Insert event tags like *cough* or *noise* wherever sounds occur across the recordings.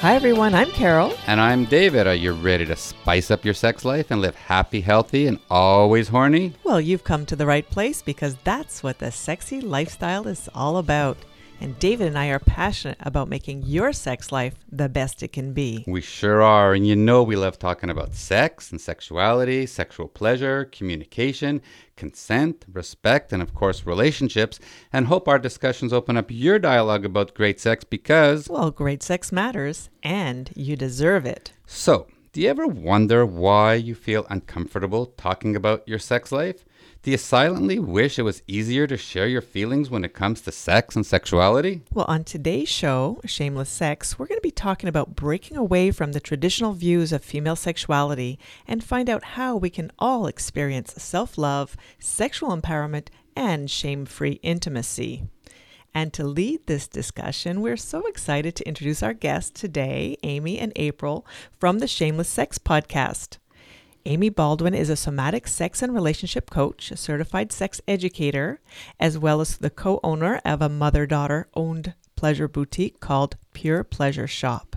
Hi, everyone. I'm Carol. And I'm David. Are you ready to spice up your sex life and live happy, healthy, and always horny? Well, you've come to the right place because that's what the sexy lifestyle is all about. And David and I are passionate about making your sex life the best it can be. We sure are. And you know, we love talking about sex and sexuality, sexual pleasure, communication, consent, respect, and of course, relationships. And hope our discussions open up your dialogue about great sex because. Well, great sex matters and you deserve it. So, do you ever wonder why you feel uncomfortable talking about your sex life? Do you silently wish it was easier to share your feelings when it comes to sex and sexuality? Well, on today's show, Shameless Sex, we're going to be talking about breaking away from the traditional views of female sexuality and find out how we can all experience self love, sexual empowerment, and shame free intimacy. And to lead this discussion, we're so excited to introduce our guests today, Amy and April from the Shameless Sex podcast. Amy Baldwin is a somatic sex and relationship coach, a certified sex educator, as well as the co owner of a mother daughter owned pleasure boutique called Pure Pleasure Shop.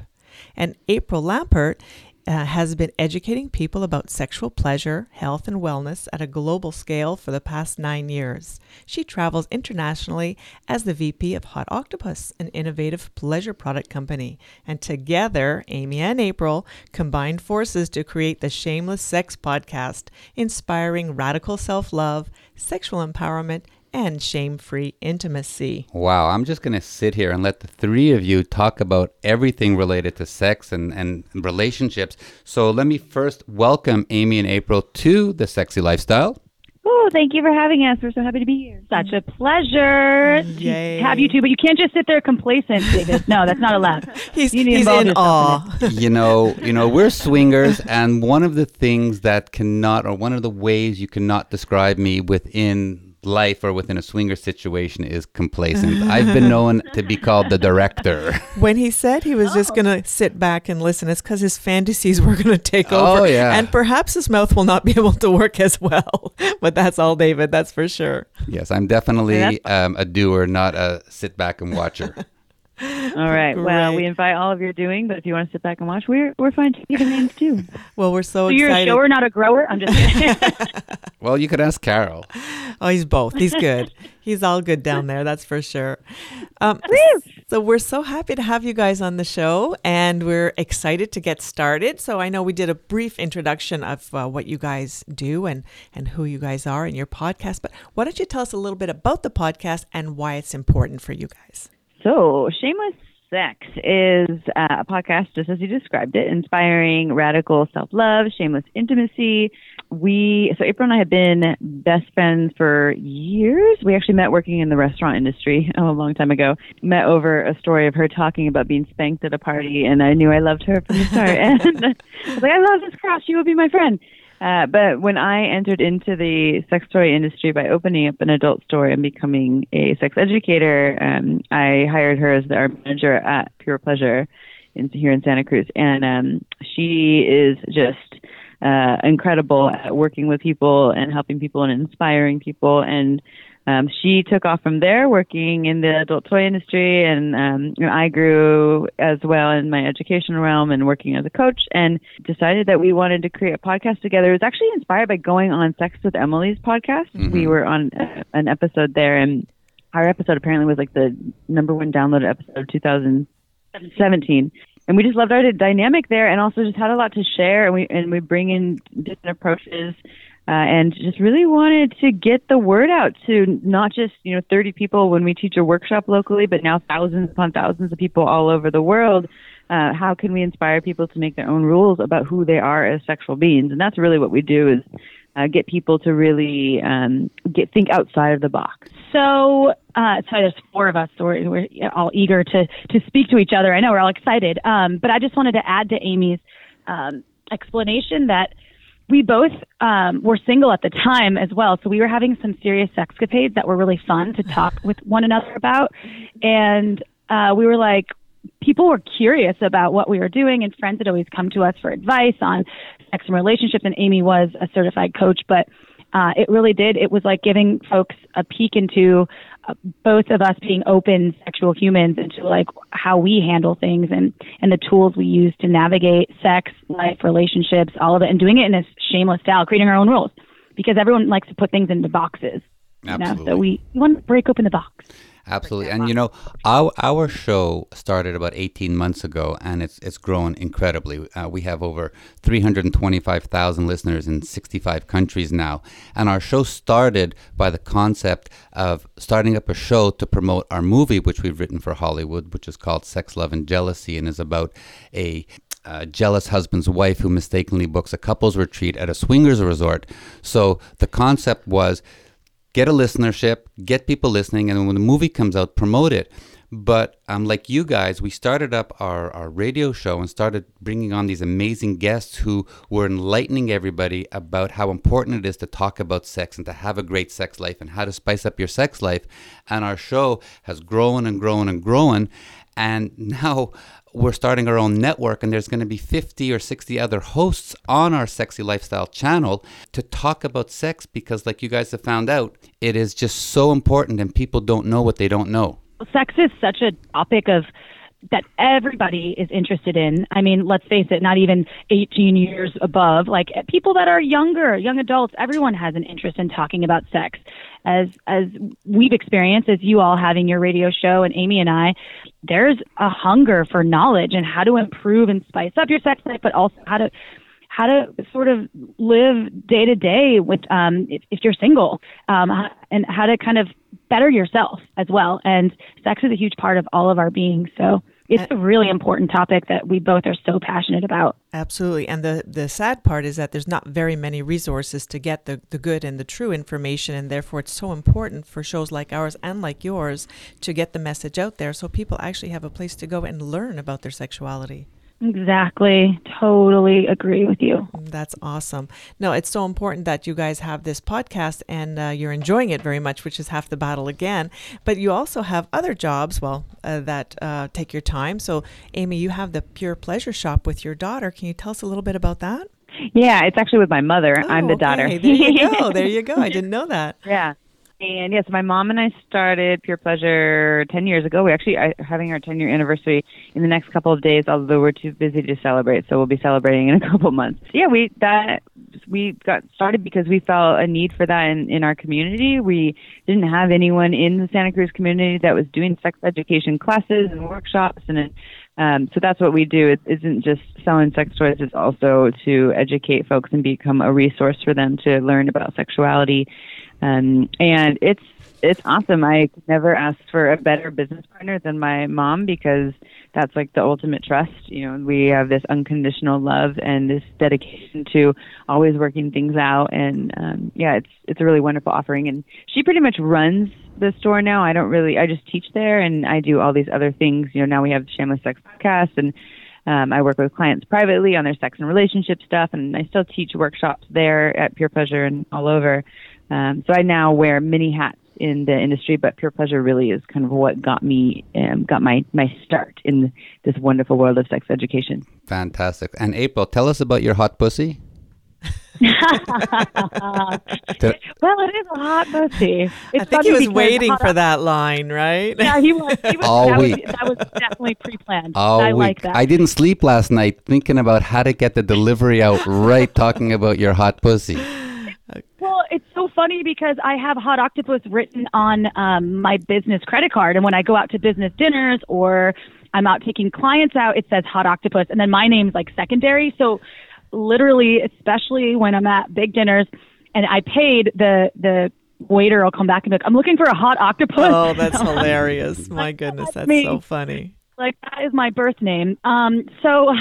And April Lampert uh, has been educating people about sexual pleasure, health, and wellness at a global scale for the past nine years. She travels internationally as the VP of Hot Octopuss, an innovative pleasure product company. And together, Amy and April combined forces to create the Shameless Sex podcast, inspiring radical self love, sexual empowerment, and shame free intimacy. Wow, I'm just going to sit here and let the three of you talk about everything related to sex and, and relationships. So let me first welcome Amy and April to the Sexy Lifestyle. Oh, thank you for having us. We're so happy to be here. Such a pleasure Yay. to have you two, but you can't just sit there complacent, David. No, that's not allowed. *laughs* He's, You he's in yourself awe. *laughs* *laughs* you know, you know, we're swingers, and one of the things that cannot, or one of the ways you cannot describe me within life or within a swinger situation is complacent. *laughs* I've been known to be called the director. *laughs* When he said he was just going to sit back and listen, it's because his fantasies were going to take Oh, over. yeah. And perhaps his mouth will not be able to work as well. *laughs* But that's all, David. That's for sure. yes, I'm definitely um, a doer, not a sit back and watcher. All right. Well, we invite all of your doing, but if you want to sit back and watch, we're we're fine taking names too. *laughs* Well, we're so, So you're a excited. shower, not a grower. I'm just kidding. *laughs* well, you could ask Carol. Oh, he's both. He's good. he's all good down there. That's for sure. Um, *laughs* so we're so happy to have you guys on the show, and we're excited to get started. So I know we did a brief introduction of uh, what you guys do and and who you guys are in your podcast, but why don't you tell us a little bit about the podcast and why it's important for you guys? So, Shameless Sex is uh, a podcast, just as you described it, inspiring radical self love, shameless intimacy. We, so April and I have been best friends for years. We actually met working in the restaurant industry oh, *laughs* a long time ago. Met over a story of her talking about being spanked at a party, and I knew I loved her from the start. *laughs* and I was like, I love this girl. She will be my friend. Uh, but when I entered into the sex toy industry by opening up an adult store and becoming a sex educator, um, I hired her as the, our manager at Pure Pleasure in, here in Santa Cruz. And um, she is just uh, incredible at working with people and helping people and inspiring people. And um, she took off from there, working in the adult toy industry, and um, know, I grew as well in my education realm and working as a coach, and decided that we wanted to create a podcast together. It was actually inspired by going on Sex with Emily's podcast. We were on uh, an episode there, and our episode apparently was like the number one downloaded episode of 2017 and we just loved our dynamic there and also just had a lot to share and we and we bring in different approaches uh, and just really wanted to get the word out to not just you know 30 people when we teach a workshop locally but now thousands upon thousands of people all over the world uh, how can we inspire people to make their own rules about who they are as sexual beings and that's really what we do is uh, get people to really um, get think outside of the box So, uh, sorry, there's four of us, so we're, we're all eager to, to speak to each other. I know we're all excited. Um, but I just wanted to add to Amy's um, explanation that we both um, were single at the time as well, so we were having some serious escapades that were really fun to talk *sighs* with one another about, and uh, we were like, people were curious about what we were doing, and friends had always come to us for advice on sex and relationships. And Amy was a certified coach, but uh, it really did. It was like giving folks a peek into uh, both of us being open sexual humans into like how we handle things and and the tools we use to navigate sex, life, relationships, all of it, and doing it in a shameless style, creating our own rules because everyone likes to put things into boxes. Absolutely. You know? So we, we want to break open the box. Absolutely. And you know, our our show started about 18 months ago and it's it's grown incredibly. Uh, we have over 325,000 listeners in 65 countries now. And our show started by the concept of starting up a show to promote our movie which we've written for Hollywood, which is called Sex, Love and Jealousy and is about a uh, jealous husband's wife who mistakenly books a couples retreat at a swingers resort. So the concept was get a listenership, get people listening, and when the movie comes out, promote it. But um, like you guys, we started up our, our radio show and started bringing on these amazing guests who were enlightening everybody about how important it is to talk about sex and to have a great sex life and how to spice up your sex life. And our show has grown and grown and grown. And *laughs* now we're starting our own network, and there's going to be 50 or 60 other hosts on our Sexy Lifestyle channel to talk about sex because, like you guys have found out, it is just so important, and people don't know what they don't know. Sex is such a topic of that everybody is interested in. I mean, let's face it, not even 18 years above, like people that are younger, young adults, everyone has an interest in talking about sex. As as we've experienced as you all having your radio show and Amy and I, there's a hunger for knowledge and how to improve and spice up your sex life, but also how to how to sort of live day to day with um, if, if you're single um, and how to kind of better yourself as well. And sex is a huge part of all of our being. So it's uh, a really important topic that we both are so passionate about. Absolutely. And the, the sad part is that there's not very many resources to get the, the good and the true information. And therefore, it's so important for shows like ours and like yours to get the message out there so people actually have a place to go and learn about their sexuality. Exactly. Totally agree with you. That's awesome. No, it's so important that you guys have this podcast and uh, you're enjoying it very much, which is half the battle again. But you also have other jobs, well, uh, that uh, take your time. So, Amy, you have the Pure Pleasure Shop with your daughter. Can you tell us a little bit about that? Yeah, it's actually with my mother. Oh, I'm the okay. daughter. There you go. *laughs* There you go. I didn't know that. Yeah. And yes, my mom and I started Pure Pleasure 10 years ago. We actually are having our 10 year anniversary in the next couple of days, although we're too busy to celebrate. So we'll be celebrating in a *laughs* couple months. Yeah, we, that, we got started because we felt a need for that in, in our community. We didn't have anyone in the Santa Cruz community that was doing sex education classes and workshops. And um, so that's what we do. It isn't just selling sex toys, it's also to educate folks and become a resource for them to learn about sexuality um, and it's it's awesome. I never asked for a better business partner than my mom because that's like the ultimate trust. You know, we have this unconditional love and this dedication to always working things out. And um, yeah, it's it's a really wonderful offering. And she pretty much runs the store now. I don't really. I just teach there and I do all these other things. You know, now we have the Shameless Sex podcast and. Um, I work with clients privately on their sex and relationship stuff, and I still teach workshops there at Pure Pleasure and all over. Um, so I now wear many hats in the industry, but Pure Pleasure really is kind of what got me, um, got my, my start in this wonderful world of sex education. Fantastic. And April, tell us about your hot pussy. *laughs* well, it is a hot pussy. It's I think he was waiting for that line, right? Yeah, he was. He was *laughs* All that, week. Was, that was definitely pre-planned. All I week. like that. I didn't sleep last night thinking about how to get the delivery out right, talking about your hot pussy. Well, it's so funny because I have Hot Octopuss written on um, my business credit card, and when I go out to business dinners or I'm out taking clients out, it says Hot Octopuss, and then my name's like secondary. So, literally, especially when I'm at big dinners, and I paid the the waiter I'll come back and be like, "I'm looking for a hot octopus." Oh, that's *laughs* hilarious. My goodness, that's me. so funny. like that is my birth name. Um, so,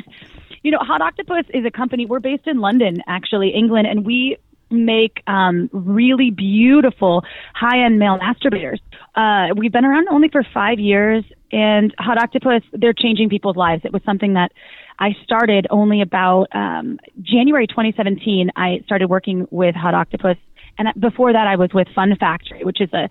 *laughs* you know, Hot Octopuss is a company. We're based in London, actually, England, and we make um, really beautiful high-end male masturbators. Uh, we've been around only for five years, and Hot Octopuss, they're changing people's lives. It was something that I started only about um, January 2017. I started working with Hot Octopuss. And before that, I was with Fun Factory, which is a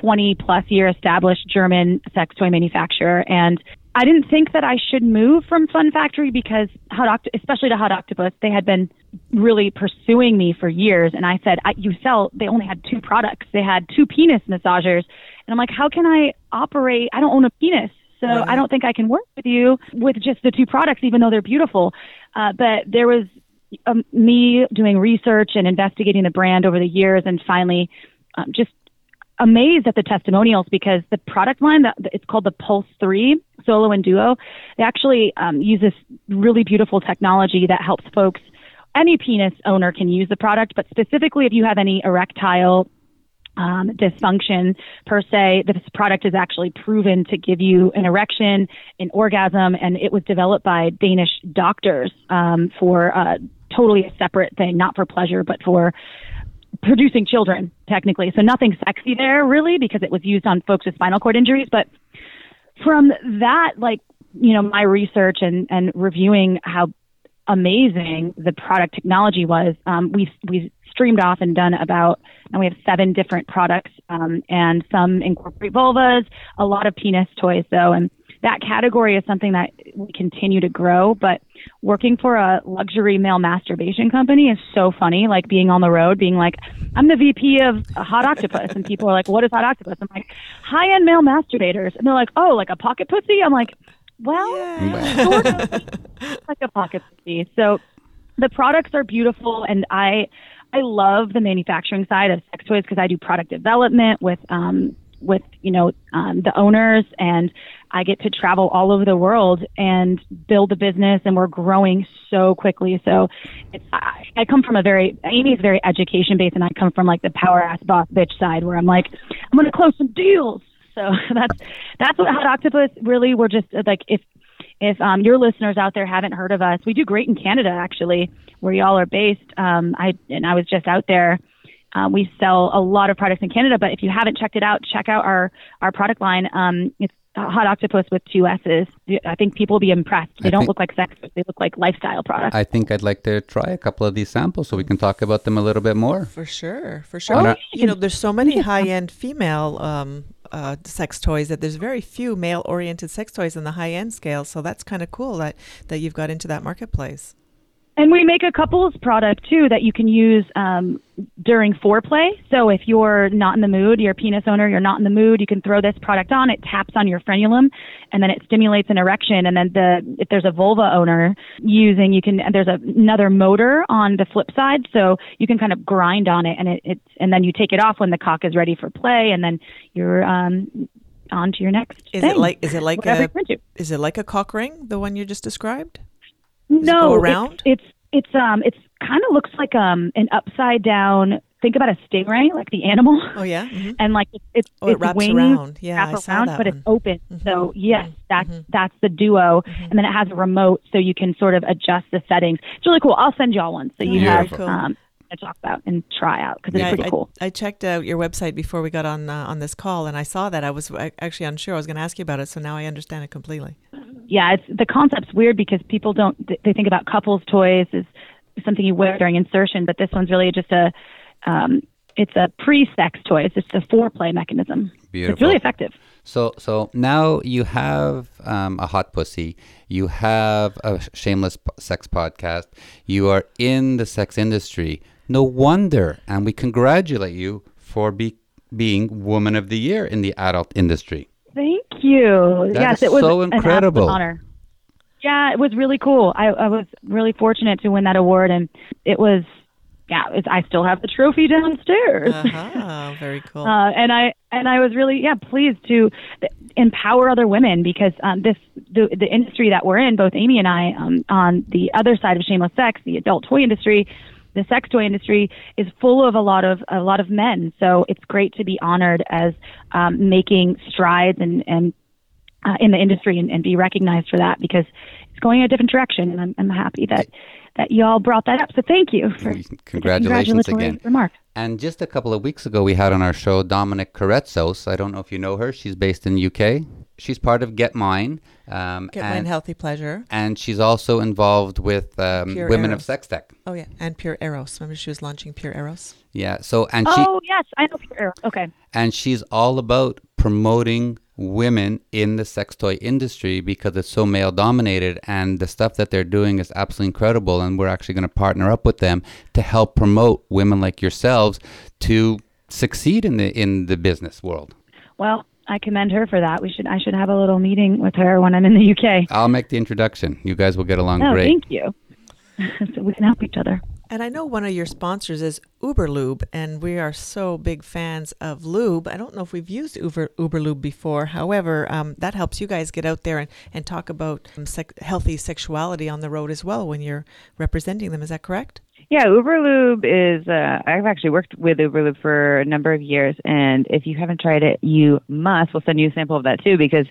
20 plus year established German sex toy manufacturer. And I didn't think that I should move from Fun Factory because Hot Oct- especially to Hot Octopuss, they had been really pursuing me for years. And I said, I, "You sell." They only had two products. They had two penis massagers, and I'm like, "How can I operate? I don't own a penis, so right. I don't think I can work with you with just the two products, even though they're beautiful." Uh, but there was um, me doing research and investigating the brand over the years, and finally, um, just amazed at the testimonials because the product line that it's called the Pulse 3 Solo and Duo. They actually um, use this really beautiful technology that helps folks. Any penis owner can use the product, but specifically if you have any erectile um, dysfunction per se, this product is actually proven to give you an erection, an orgasm, and it was developed by Danish doctors um, for uh, totally a separate thing, not for pleasure, but for producing children, technically. So nothing sexy there, really, because it was used on folks with spinal cord injuries. But from that, like, you know, my research and, and reviewing how amazing the product technology was, um, we we streamed off and done about, and we have seven different products, um, and some incorporate vulvas, a lot of penis toys, though, and that category is something that we continue to grow. But working for a luxury male masturbation company is so funny. Like being on the road, being like, I'm the VP of Hot Octopuss. and people are like, What is Hot Octopuss? I'm like, high end male masturbators, and they're like, Oh, like a pocket pussy. I'm like, Well, yeah. sort of *laughs* like a pocket pussy. So the products are beautiful, and I. I love the manufacturing side of sex toys because I do product development with um, with you know um, the owners and I get to travel all over the world and build a business and we're growing so quickly. So it's, I, I come from a very, Amy is very education based and I come from like the power ass boss bitch side where I'm like, I'm going to close some deals. So *laughs* that's, that's what Hot Octopuss really, we're just like, if, if um, your listeners out there haven't heard of us, we do great in Canada actually, where y'all are based. Um, I, and I was just out there um, we sell a lot of products in Canada, but if you haven't checked it out, check out our our product line. Um, it's Hot Octopuss with two S's. I think people will be impressed. They I don't look like sex; they look like lifestyle products. I think I'd like to try a couple of these samples so we can talk about them a little bit more. For sure, for sure. Oh, you know, there's so many high-end female um, uh, sex toys that there's very few male-oriented sex toys in the high-end scale. So that's kind of cool that that you've got into that marketplace. And we make a couples product too that you can use um, during foreplay. So if you're not in the mood, you're a penis owner, you're not in the mood, you can throw this product on. It taps on your frenulum, and then it stimulates an erection. And then the if there's a vulva owner using, you can there's a, another motor on the flip side, so you can kind of grind on it, and it it's and then you take it off when the cock is ready for play, and then you're um, on to your next. Is thing, it like is it like a is it like a cock ring, the one you just described? No, around? It's, it's it's um it's kind of looks like um an upside down. Think about a stingray, like the animal. Oh yeah, *laughs* mm-hmm. and like it's it's, oh, it's it wraps wings around. Yeah, wrap I saw around, that but one. it's open. Mm-hmm. So yes, mm-hmm. that's mm-hmm. that's the duo, mm-hmm. and then it has a remote, so you can sort of adjust the settings. It's really cool. I'll send y'all one, so you have Beautiful. um to talk about and try out because Yeah, it's pretty I, cool. I, I checked out your website before we got on uh, on this call, and I saw that. I was uh, actually unsure. I was going to ask you about it, so now I understand it completely. yeah, it's the concept's weird because people don't they think about couples toys as something you wear during insertion, but this one's really just a um, it's a pre-sex toy. It's just a foreplay mechanism. Beautiful. It's really effective. So, so now you have um, a hot pussy. You have a shameless sex podcast. You are in the sex industry. No wonder, and we congratulate you for be, being Woman of the Year in the adult industry. Thank you. That yes, it was so incredible. absolute honor. Yeah, it was really cool. I, I was really fortunate to win that award, and it was yeah. It's, I still have the trophy downstairs. Uh-huh, *laughs* very cool. Uh, and I and I was really yeah pleased to empower other women because um, this the the industry that we're in, both Amy and I, um, on the other side of shameless sex, the adult toy industry, the sex toy industry is full of a lot of a lot of men. So it's great to be honored as um, making strides and and uh, in the industry and, and be recognized for that because it's going in a different direction. And I'm, I'm happy that that y'all brought that up. So thank you for for Congratulations again. remark. And just a couple of weeks ago, we had on our show Dominique Karetsos. I don't know if you know her. She's based in UK. She's part of Get Mine. Um, Get and, Mine Healthy Pleasure. and she's also involved with um, Women Eros. of Sex Tech. Oh yeah, and Pure Eros. Remember she was launching Pure Eros. Yeah. So and she Oh yes, I know. Pure Arrow. Okay. and she's all about promoting women in the sex toy industry because it's so male dominated and the stuff that they're doing is absolutely incredible and we're actually going to partner up with them to help promote women like yourselves to succeed in the in the business world. Well, I commend her for that. We should. I should have a little meeting with her when I'm in the UK. I'll make the introduction. You guys will get along Oh, great. thank you. *laughs* so we can help each other. And I know one of your sponsors is Uberlube, and we are so big fans of lube. I don't know if we've used Uber Uberlube before. However, um, that helps you guys get out there and, and talk about um, sec- healthy sexuality on the road as well when you're representing them. Is that correct? Yeah, Uberlube is. Uh, I've actually worked with Uberlube for a number of years, and if you haven't tried it, you must. We'll send you a sample of that too, because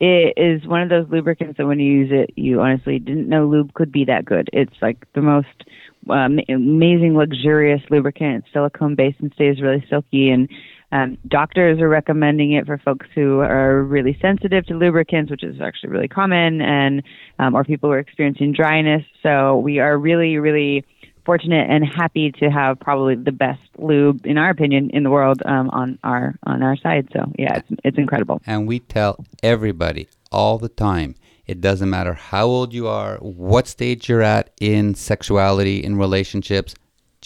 it is one of those lubricants that when you use it, you honestly didn't know lube could be that good. It's like the most um, amazing, luxurious lubricant. It's silicone based and stays really silky. And um, doctors are recommending it for folks who are really sensitive to lubricants, which is actually really common, and um, or people who are experiencing dryness. So we are really, really fortunate and happy to have probably the best lube, in our opinion, in the world um, on our on our side. So yeah, it's it's incredible. And we tell everybody all the time it doesn't matter how old you are, what stage you're at in sexuality, in relationships,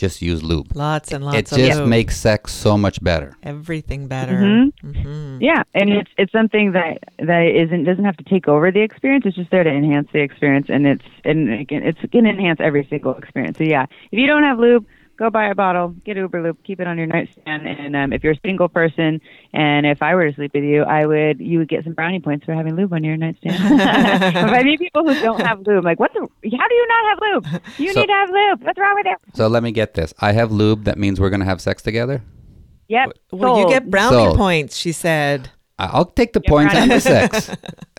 just use lube. Lots and lots It of just lube. makes sex so much better. everything better. Mhm. hmm Yeah, and it's it's something that that isn't doesn't have to take over the experience. It's just there to enhance the experience, and it's and again, it's going to enhance every single experience. So yeah, if you don't have lube, go buy a bottle, get Uber lube, keep it on your nightstand, and um, if you're a single person, and if I were to sleep with you, I would you would get some brownie points for having lube on your nightstand. *laughs* *laughs* if I meet people who don't have lube, like what the? How do you not have lube? You So- need to have lube. What's wrong with you? So let me get this. I have lube. That means we're going to have sex together. Yep. Well, you get brownie Sold. points, she said. I- I'll take the points and the sex. *laughs*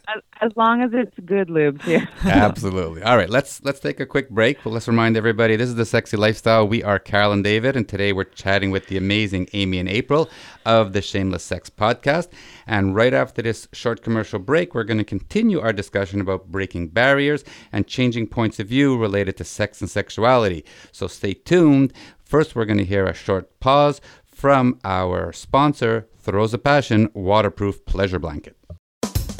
as, long as it's good lube too. *laughs* Absolutely. All right, let's let's take a quick break. But let's remind everybody this is the Sexy Lifestyle. We are Carol and David, and today we're chatting with the amazing Amy and April of the Shameless Sex podcast. And right after this short commercial break, we're going to continue our discussion about breaking barriers and changing points of view related to sex and sexuality. So stay tuned. First, we're going to hear a short pause from our sponsor, Throes of Passion Waterproof Pleasure Blanket.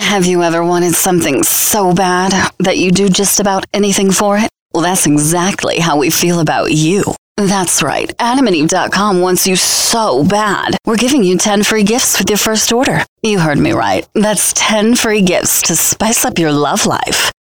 Have you ever wanted something so bad that you do just about anything for it? Well, that's exactly how we feel about you. That's right. AdamandEve.com wants you so bad. We're giving you 10 free gifts with your first order. You heard me right. That's 10 free gifts to spice up your love life.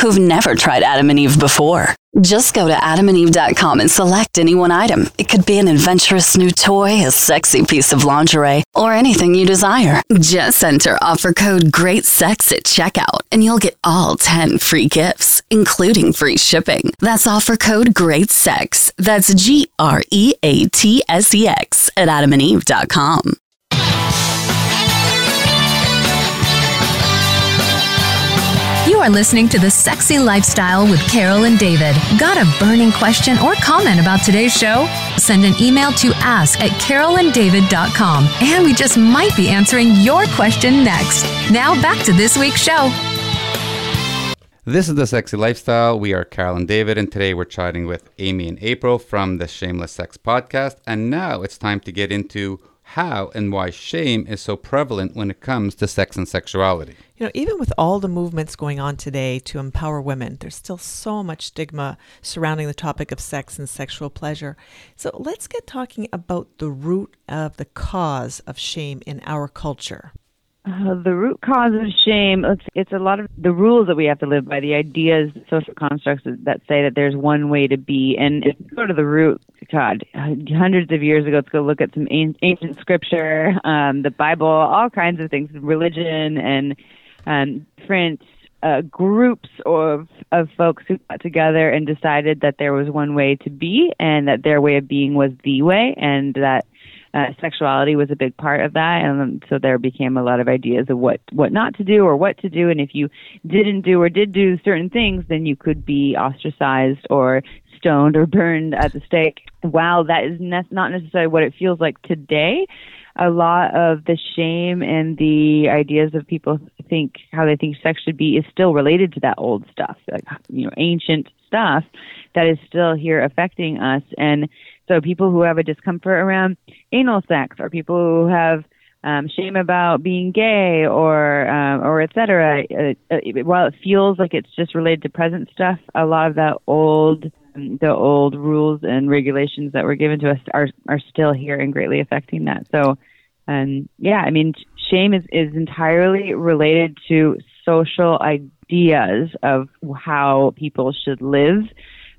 who've never tried Adam and Eve before. Just go to adamandeve.com and select any one item. It could be an adventurous new toy, a sexy piece of lingerie, or anything you desire. Just enter offer code GREATSEX at checkout and you'll get all 10 free gifts, including free shipping. That's offer code GREATSEX. That's G R E A T S E X at adamandeve.com. are listening to The Sexy Lifestyle with Carol and David. Got a burning question or comment about today's show? Send an email to ask at carolanddavid.com and we just might be answering your question next. Now back to this week's show. This is The Sexy Lifestyle. We are Carol and David, and today we're chatting with Amy and April from the Shameless Sex podcast. And now it's time to get into how and why shame is so prevalent when it comes to sex and sexuality. You know, even with all the movements going on today to empower women, there's still so much stigma surrounding the topic of sex and sexual pleasure. So let's get talking about the root of the cause of shame in our culture. Uh, the root cause of shame, it's, it's a lot of the rules that we have to live by, the ideas, social constructs that say that there's one way to be. And if you go to the root, God, hundreds of years ago, let's go look at some ancient scripture, um, the Bible, all kinds of things, religion, and um, different uh, groups of of folks who got together and decided that there was one way to be, and that their way of being was the way, and that uh, sexuality was a big part of that, and so there became a lot of ideas of what what not to do or what to do, and if you didn't do or did do certain things, then you could be ostracized or stoned or burned at the stake. While that is ne- not necessarily what it feels like today, a lot of the shame and the ideas of people think how they think sex should be is still related to that old stuff, like you know ancient stuff that is still here affecting us. And so people who have a discomfort around anal sex, or people who have um, shame about being gay, or um, or etc. Uh, uh, while it feels like it's just related to present stuff, a lot of that old the old rules and regulations that were given to us are are still here and greatly affecting that. So, um, yeah, I mean, shame is is entirely related to social ideas of how people should live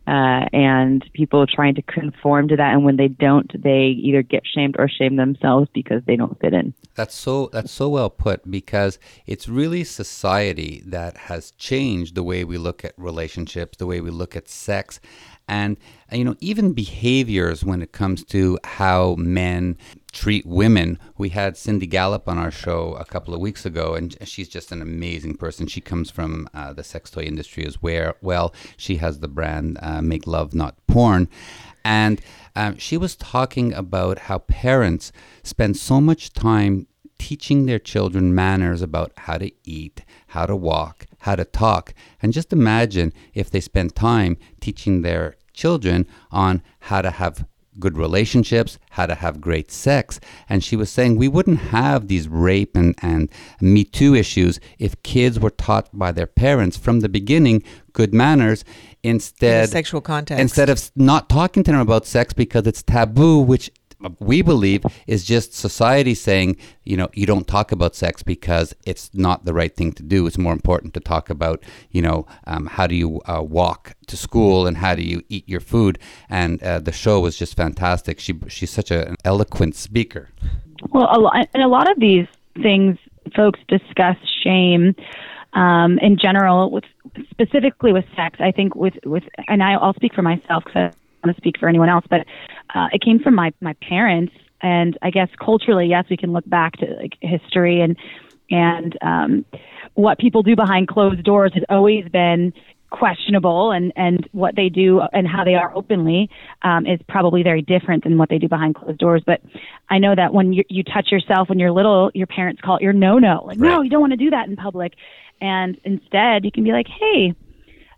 uh, and people trying to conform to that. And when they don't, they either get shamed or shame themselves because they don't fit in. That's so that's so well put because it's really society that has changed the way we look at relationships, the way we look at sex, and you know even behaviors when it comes to how men treat women. We had Cindy Gallop on our show a couple of weeks ago, and she's just an amazing person. She comes from uh, the sex toy industry as well. She has the brand uh, Make Love Not Porn, and um, she was talking about how parents spend so much time teaching their children manners about how to eat, how to walk, how to talk. And just imagine if they spend time teaching their children on how to have good relationships, how to have great sex. And she was saying we wouldn't have these rape and, and Me Too issues if kids were taught by their parents from the beginning good manners instead sexual context instead of not talking to them about sex because it's taboo which we believe is just society saying, you know, you don't talk about sex because it's not the right thing to do. It's more important to talk about, you know, um, how do you uh, walk to school and how do you eat your food. And uh, the show was just fantastic. She she's such a, an eloquent speaker. Well, a lot, and a lot of these things, folks discuss shame. Um, in general, with specifically with sex, I think with with, and I, I'll speak for myself because want to speak for anyone else, but uh, it came from my my parents, and I guess culturally, yes, we can look back to like history and and um, what people do behind closed doors has always been questionable and and what they do and how they are openly um, is probably very different than what they do behind closed doors. But i know that when you, you touch yourself when you're little your parents call it your no no like right. no you don't want to do that in public. And instead you can be like hey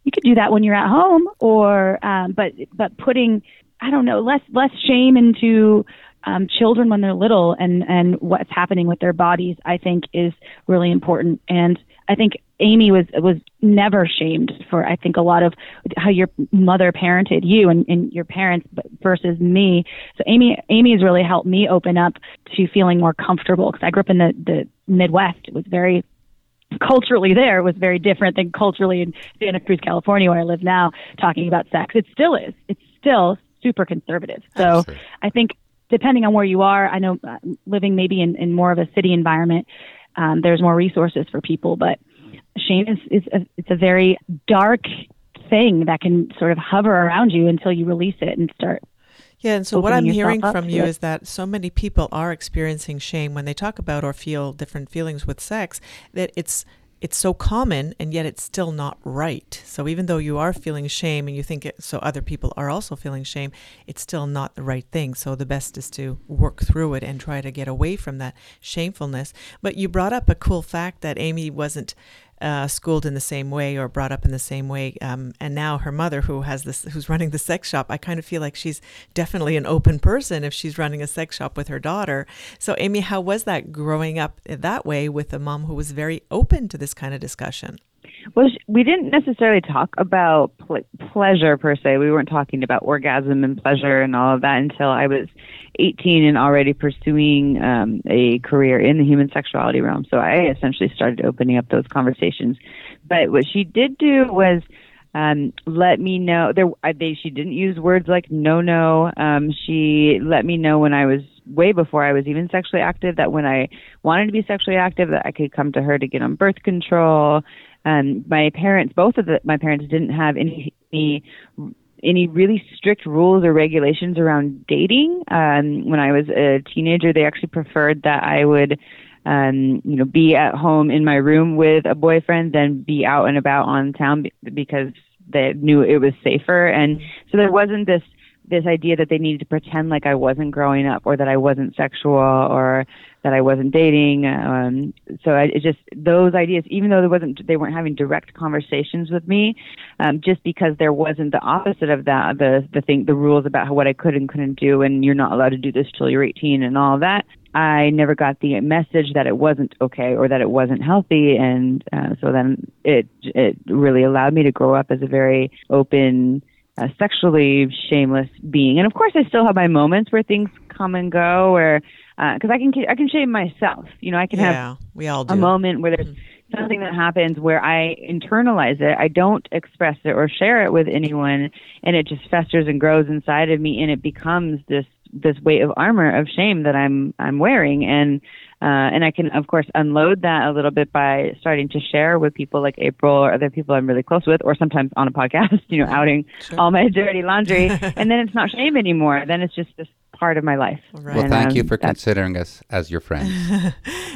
you could do that when you're at home or um, but but putting I don't know, less less shame into um, children when they're little and and what's happening with their bodies. I think is really important. And I think Amy was was never shamed for I think a lot of how your mother parented you and, and your parents versus me. So Amy Amy has really helped me open up to feeling more comfortable because I grew up in the the Midwest. It was very culturally there was very different than culturally in Santa Cruz, California, where I live now, talking about sex. It still is. It's still super conservative. So I think depending on where you are, I know uh, living maybe in, in more of a city environment, um, there's more resources for people, but shame is, is a, it's a very dark thing that can sort of hover around you until you release it and start yeah, and so what I'm hearing from you it. is that so many people are experiencing shame when they talk about or feel different feelings with sex that it's it's so common and yet it's still not right. So even though you are feeling shame and you think it, so other people are also feeling shame, it's still not the right thing. So the best is to work through it and try to get away from that shamefulness. But you brought up a cool fact that Amy wasn't uh, schooled in the same way or brought up in the same way. Um, and now her mother, who has this, who's running the sex shop, I kind of feel like she's definitely an open person if she's running a sex shop with her daughter. So, Amy, how was that growing up that way with a mom who was very open to this kind of discussion? Well, we didn't necessarily talk about pl- pleasure per se. We weren't talking about orgasm and pleasure and all of that until I was 18 and already pursuing um, a career in the human sexuality realm. So I essentially started opening up those conversations. But what she did do was um, let me know. There, I, they, she didn't use words like no, no. Um, she let me know when I was way before I was even sexually active that when I wanted to be sexually active, that I could come to her to get on birth control. Um, my parents, both of the, my parents, didn't have any, any any really strict rules or regulations around dating. Um, when I was a teenager, they actually preferred that I would, um, you know, be at home in my room with a boyfriend than be out and about on town because they knew it was safer. And so there wasn't this this idea that they needed to pretend like I wasn't growing up or that I wasn't sexual or that I wasn't dating. Um, so I, it just those ideas, even though there wasn't, they weren't having direct conversations with me, um, just because there wasn't the opposite of that, the the thing, the rules about how, what I could and couldn't do, and you're not allowed to do this till you're 18 and all that. I never got the message that it wasn't okay or that it wasn't healthy, and uh, so then it it really allowed me to grow up as a very open a sexually shameless being. And of course, I still have my moments where things come and go, where because uh, I can I can shame myself. You know, I can yeah, have we all do. a moment where there's mm-hmm. something that happens where I internalize it. I don't express it or share it with anyone, and it just festers and grows inside of me, and it becomes this this weight of armor of shame that I'm I'm wearing and uh, and I can of course unload that a little bit by starting to share with people like April or other people I'm really close with or sometimes on a podcast *laughs* you know outing sure. all my dirty laundry. *laughs* And then it's not shame anymore. Then it's just this part of my life. Right. well and, thank um, you for considering us as your friends. *laughs*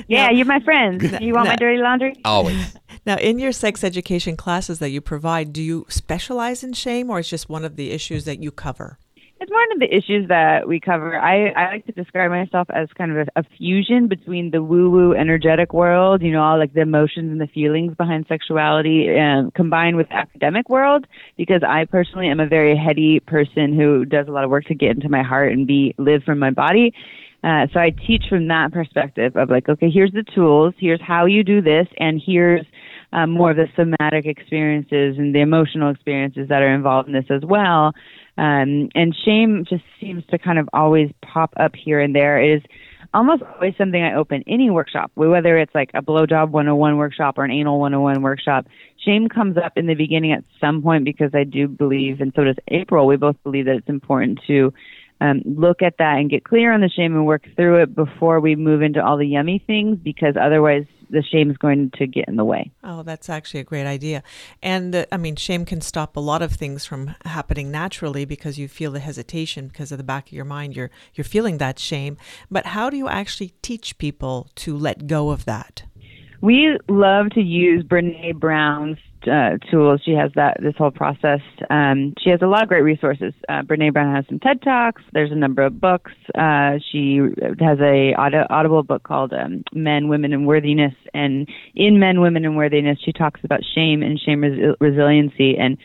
Yeah now, you're my friends. You want now, my dirty laundry? Always. Now in your sex education classes that you provide do you specialize in shame or is just one of the issues that you cover it's one of the issues that we cover. I, I like to describe myself as kind of a, a fusion between the woo-woo energetic world, you know, all like the emotions and the feelings behind sexuality, and combined with academic world. Because I personally am a very heady person who does a lot of work to get into my heart and be live from my body. Uh, so I teach from that perspective of like, okay, here's the tools, here's how you do this, and here's um, more of the somatic experiences and the emotional experiences that are involved in this as well. Um, and shame just seems to kind of always pop up here and there. It is almost always something I open any workshop, whether it's like a blowjob 101 workshop or an anal 101 workshop. Shame comes up in the beginning at some point because I do believe, and so does April, we both believe that it's important to um, look at that and get clear on the shame and work through it before we move into all the yummy things because otherwise the shame is going to get in the way. Oh, that's actually a great idea. And uh, I mean, shame can stop a lot of things from happening naturally because you feel the hesitation because of the back of your mind. You're you're feeling that shame. But how do you actually teach people to let go of that? We love to use Brene Brown's uh, tools. She has that this whole process. Um, she has a lot of great resources. Uh, Brene Brown has some TED talks. There's a number of books. Uh, she has a audio, audible book called um, Men, Women, and Worthiness. And in Men, Women, and Worthiness, she talks about shame and shame res- resiliency. And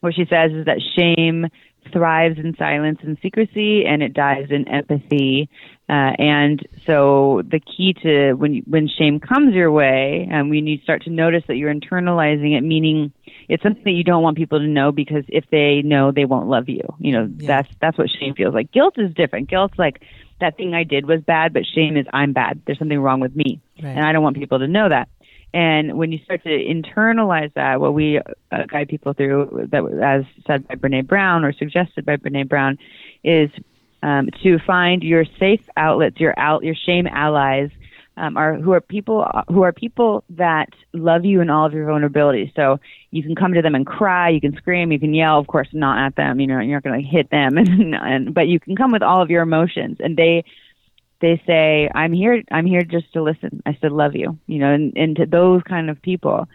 what she says is that shame thrives in silence and secrecy, and it dies in empathy. Uh, and so the key to when when shame comes your way, and when you start to notice that you're internalizing it, meaning it's something that you don't want people to know because if they know, they won't love you. You know, yeah. that's that's what shame feels like. Guilt is different. Guilt's like that thing I did was bad, but shame is I'm bad. There's something wrong with me, right. and I don't want people to know that. And when you start to internalize that, what we uh, guide people through, that as said by Brene Brown or suggested by Brene Brown, is um, to find your safe outlets, your out, your shame allies, um, are who are people who are people that love you in all of your vulnerabilities. So you can come to them and cry, you can scream, you can yell. Of course, not at them. You know, you're not going to hit them, *laughs* and, and but you can come with all of your emotions, and they they say, "I'm here. I'm here just to listen. I still love you." You know, and, and to those kind of people.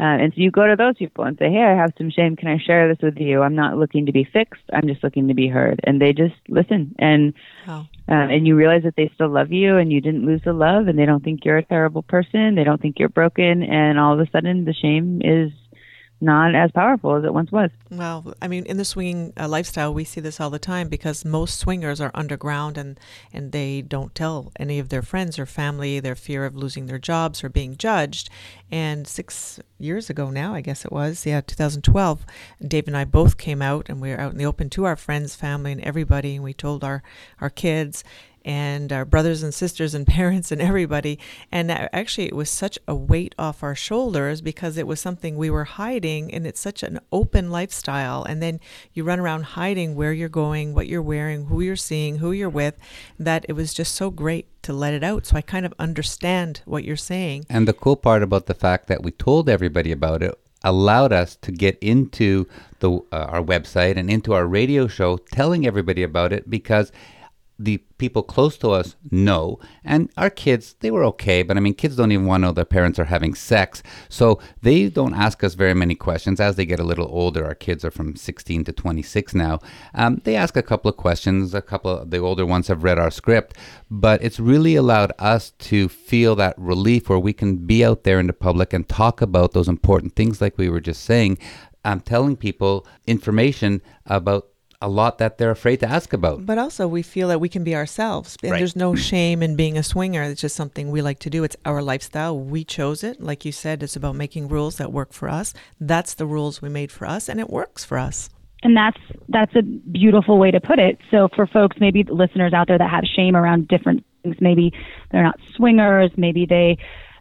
Uh, and so you go to those people and say, "Hey, I have some shame. Can I share this with you? I'm not looking to be fixed. I'm just looking to be heard." And they just listen, and Wow. uh, and you realize that they still love you, and you didn't lose the love, and they don't think you're a terrible person. They don't think you're broken, and all of a sudden, the shame is not as powerful as it once was. Well, I mean, in the swinging uh, lifestyle, we see this all the time because most swingers are underground and, and they don't tell any of their friends or family their fear of losing their jobs or being judged. And six years ago now, I guess it was, yeah, 2012, Dave and I both came out and we were out in the open to our friends, family, and everybody. And we told our, our kids and our brothers and sisters and *laughs* parents and everybody. And actually, it was such a weight off our shoulders because it was something we were hiding, and it's such an open lifestyle. And then you run around hiding where you're going, what you're wearing, who you're seeing, who you're with, that it was just so great to let it out. So I kind of understand what you're saying. And the cool part about the fact that we told everybody about it allowed us to get into the uh, our website and into our radio show telling everybody about it because the people close to us know. And our kids they were okay but i mean kids don't even want to know their parents are having sex. So they don't ask us very many questions. As they get a little older our kids are from 16 to 26 now um, they ask a couple of questions. A couple of the older ones have read our script but it's really allowed us to feel that relief where we can be out there in the public and talk about those important things like we were just saying. Um, telling people information about a lot that they're afraid to ask about But also, we feel that we can be ourselves, and Right. there's no shame in being a swinger. It's just something we like to do. It's our lifestyle. We chose it. Like you said, it's about making rules that work for us. That's the rules we made for us, and it works for us. and that's that's a beautiful way to put it. So for folks, maybe the listeners out there that have shame around different things, maybe they're not swingers, maybe they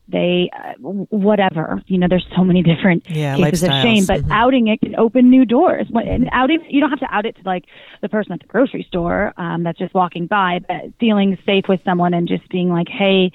they uh, whatever. You know, there's so many different Yeah, cases of lifestyles. shame, but Mhm. outing it can open new doors. And outing you don't have to out it to like the person at the grocery store um, that's just walking by, but feeling safe with someone and just being like, hey.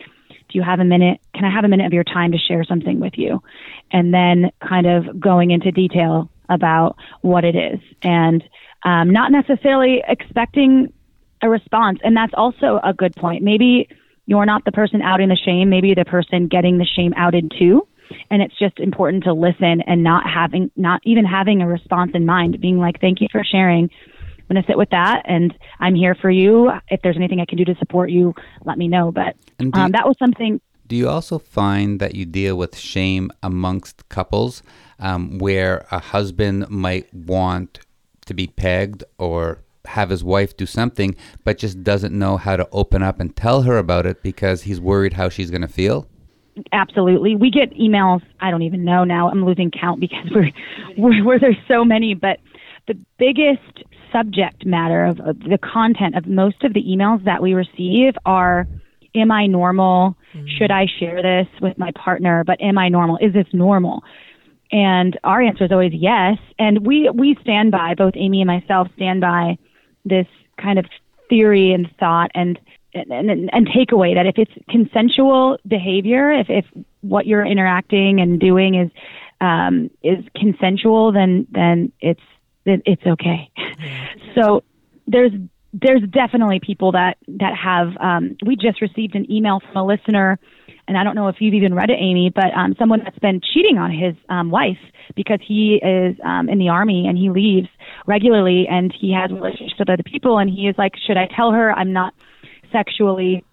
Do you have a minute? Can I have a minute of your time to share something with you? And then kind of going into detail about what it is and um, not necessarily expecting a response. And that's also a good point. Maybe you're not the person outing the shame, maybe the person getting the shame outed too. And it's just important to listen and not having, not even having a response in mind, being like, thank you for sharing. I'm going to sit with that and I'm here for you. If there's anything I can do to support you, let me know. But you- um, that was something Do you also find that you deal with shame amongst couples um, where a husband might want to be pegged or have his wife do something, but just doesn't know how to open up and tell her about it because he's worried how she's going to feel? absolutely. We get emails. I don't even know now. I'm losing count because we're, we're, we're there's so many. But the biggest subject matter of, of the content of most of the emails that we receive are, "Am I normal? Mm-hmm. Should I share this with my partner? But am I normal? Is this normal?" And our answer is always yes. And we we stand by both Amy and myself stand by this kind of theory and thought and and, and, and takeaway that if it's consensual behavior, if, if what you're interacting and doing is um, is consensual, then then it's it's okay. so there's there's definitely people that that have. Um, we just received an email from a listener, and I don't know if you've even read it, Amy, but um, someone that's been cheating on his um, wife because he is um, in the army and he leaves regularly and he has relationships with other people, and he is like, should I tell her I'm not sexually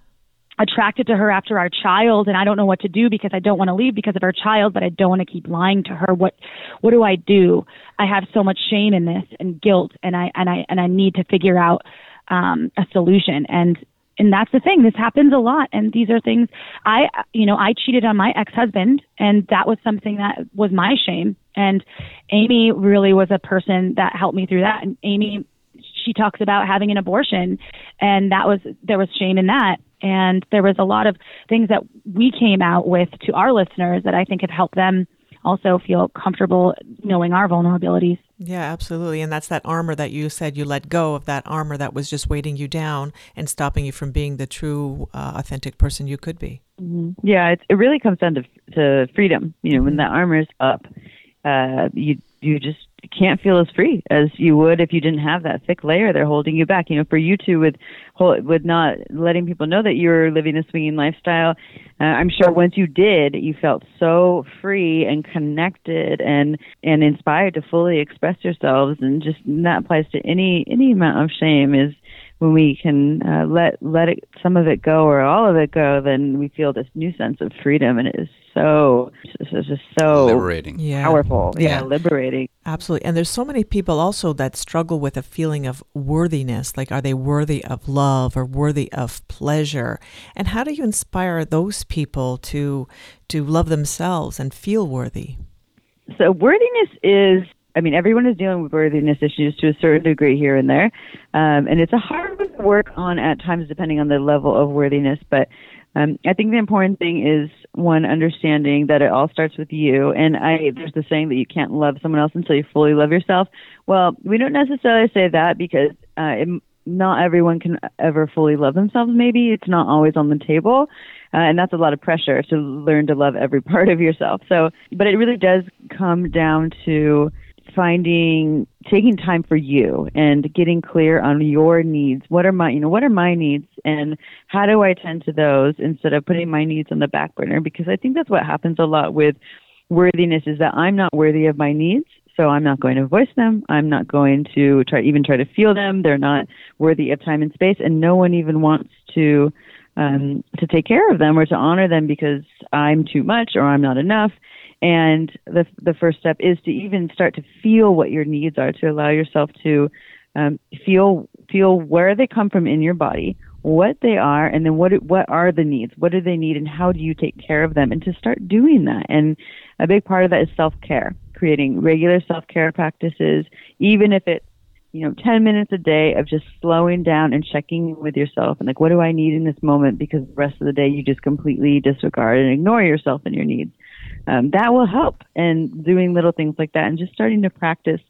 attracted to her after our child and I don't know what to do because I don't want to leave because of our child but I don't want to keep lying to her. What what do I do? I have so much shame in this and guilt and I and I and I need to figure out um a solution. And and that's the thing. This happens a lot. And these are things I you know I cheated on my ex-husband and that was something that was my shame. And Amy really was a person that helped me through that. And Amy she talks about having an abortion and that was there was shame in that. And there was a lot of things that we came out with to our listeners that I think have helped them also feel comfortable knowing our vulnerabilities. Yeah, absolutely. And that's that armor that you said you let go of that armor that was just weighting you down and stopping you from being the true, uh, authentic person you could be. Yeah, it, it really comes down to to freedom. You know, when the armor is up, uh, you you just can't feel as free as you would if you didn't have that thick layer there holding you back. You know, for you two with with not letting people know that you're living a swinging lifestyle, uh, I'm sure once you did, you felt so free and connected and and inspired to fully express yourselves. And just and that applies to any any amount of shame is when we can uh, let let it some of it go or all of it go, then we feel this new sense of freedom, and it is so it's just so liberating, Yeah. powerful, yeah, Yeah. liberating. Absolutely. And there's so many people also that struggle with a feeling of worthiness. Like, are they worthy of love or worthy of pleasure? And how do you inspire those people to to love themselves and feel worthy? So worthiness is, I mean, everyone is dealing with worthiness issues to a certain degree here and there, um, and it's a hard one to work on at times depending on the level of worthiness. But um, I think the important thing is one understanding that it all starts with you. And I, there's the saying that you can't love someone else until you fully love yourself. Well, we don't necessarily say that because uh, it, not everyone can ever fully love themselves. Maybe it's not always on the table. Uh, and that's a lot of pressure to learn to love every *laughs* part of yourself. So, but it really does come down to finding taking time for you and getting clear on your needs. What are my you know what are my needs and how do i tend to those instead of putting my needs on the back burner? Because i think that's what happens a lot with worthiness is that i'm not worthy of my needs so i'm not going to voice them. I'm not going to try even try to feel them. They're not worthy of time and space and no one even wants to um, to take care of them or to honor them because i'm too much or i'm not enough and the the first step is to even start to feel what your needs are, to allow yourself to um, feel feel where they come from in your body, what they are, and then what what are the needs? What do they need, and how do you take care of them? And to start doing that. And a big part of that is self care, creating regular self care practices, even if it's you know 10 minutes a day of just slowing down and checking in with yourself and like what do i need in this moment because the rest of the day you just completely disregard and ignore yourself and your needs um, that will help and doing little things like that and just starting to practice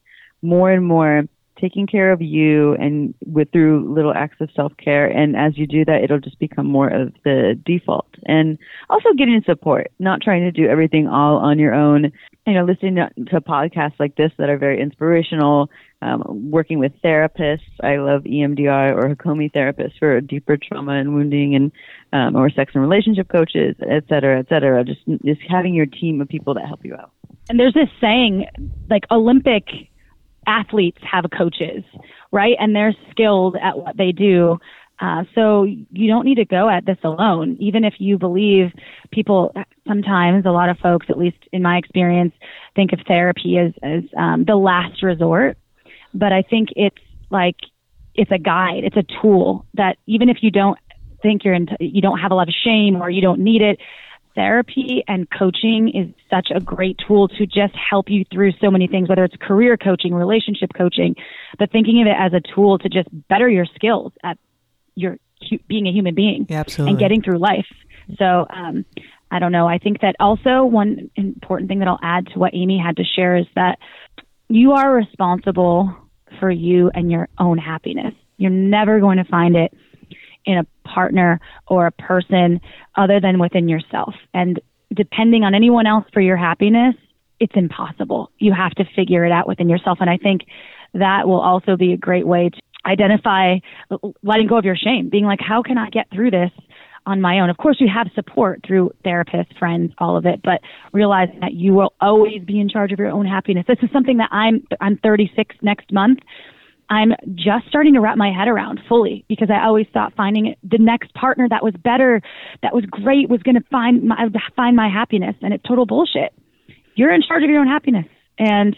more and more taking care of you and with through little acts of self-care. And as you do that it'll just become more of the default. And also getting support not trying to do everything all on your own you know listening to, podcasts like this that are very inspirational um, working with therapists i love emdr or hakomi therapists for deeper trauma and wounding and um, or sex and relationship coaches et cetera et cetera just just having your team of people that help you out And there's this saying, like Olympic athletes have coaches, right? And they're skilled at what they do. Uh, so you don't need to go at this alone. Even if you believe people, sometimes a lot of folks, at least in my experience, think of therapy as, as um, the last resort. But I think it's like it's a guide, it's a tool that even if you don't think you're in, you don't have a lot of shame or you don't need it, therapy and coaching is such a great tool to just help you through so many things, whether it's career coaching, relationship coaching, but thinking of it as a tool to just better your skills at your hu- being a human being Yeah, and getting through life. So, um, I don't know. I think that also one important thing that I'll add to what Amy had to share is that you are responsible for you and your own happiness. You're never going to find it in a partner or a person other than within yourself. And depending on anyone else for your happiness, it's impossible. You have to figure it out within yourself. And I think that will also be a great way to identify letting go of your shame, being like, how can I get through this on my own? Of course, you have support through therapists, friends, all of it, but realizing that you will always be in charge of your own happiness. This is something that I'm, I'm 36 next month. I'm just starting to wrap my head around fully because I always thought finding the next partner that was better, that was great, was going to find my find my happiness, and it's total bullshit. You're in charge of your own happiness, and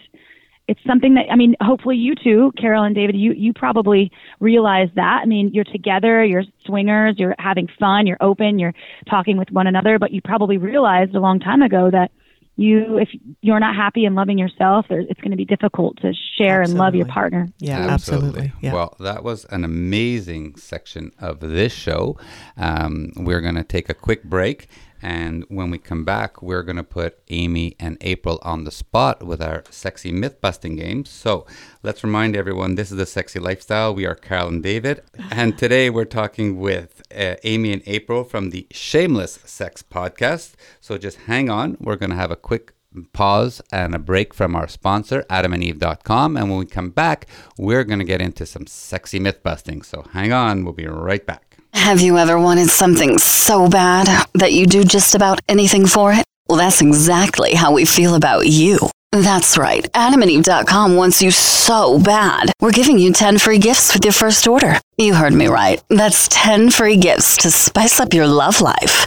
it's something that I mean. Hopefully, you too, Carol and David, you you probably realize that. I mean, you're together, you're swingers, you're having fun, you're open, you're talking with one another, but you probably realized a long time ago that you if you're not happy and loving yourself it's going to be difficult to share and love your partner Yeah, absolutely. Yeah. Well, that was an amazing section of this show. Um, we're going to take a quick break. And when we come back, we're going to put Amy and April on the spot with our sexy myth busting games. So let's remind everyone this is the sexy lifestyle. We are Carol and David. *laughs* And today we're talking with uh, Amy and April from the Shameless Sex podcast. So just hang on. We're going to have a quick pause and a break from our sponsor, adamandeve.com. And when we come back, we're going to get into some sexy myth busting. So hang on, we'll be right back. Have you ever wanted something so bad that you do just about anything for it? Well, that's exactly how we feel about you. That's right. AdamandEve.com wants you so bad. We're giving you 10 free gifts with your first order. You heard me right. That's 10 free gifts to spice up your love life.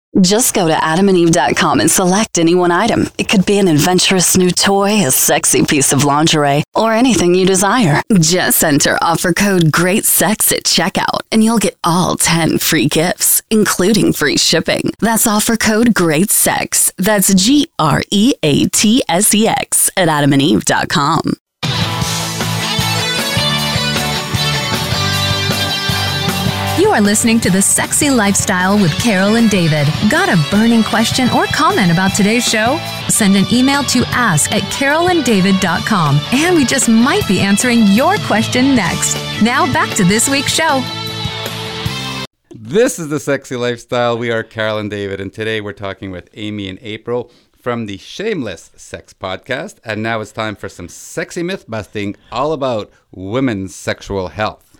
Just go to adamandeve.com and select any one item. It could be an adventurous new toy, a sexy piece of lingerie, or anything you desire. Just enter offer code GREATSEX at checkout and you'll get all 10 free gifts, including free shipping. That's offer code GREATSEX. That's G R E A T S E X at adamandeve.com. You are listening to The Sexy Lifestyle with Carol and David. Got a burning question or comment about today's show? Send an email to ask at carolanddavid.com and we just might be answering your question next. Now back to this week's show. This is the Sexy Lifestyle. We are Carol and David, and today we're talking with Amy and April from the Shameless Sex Podcast. And now it's time for some sexy myth busting all about women's sexual health.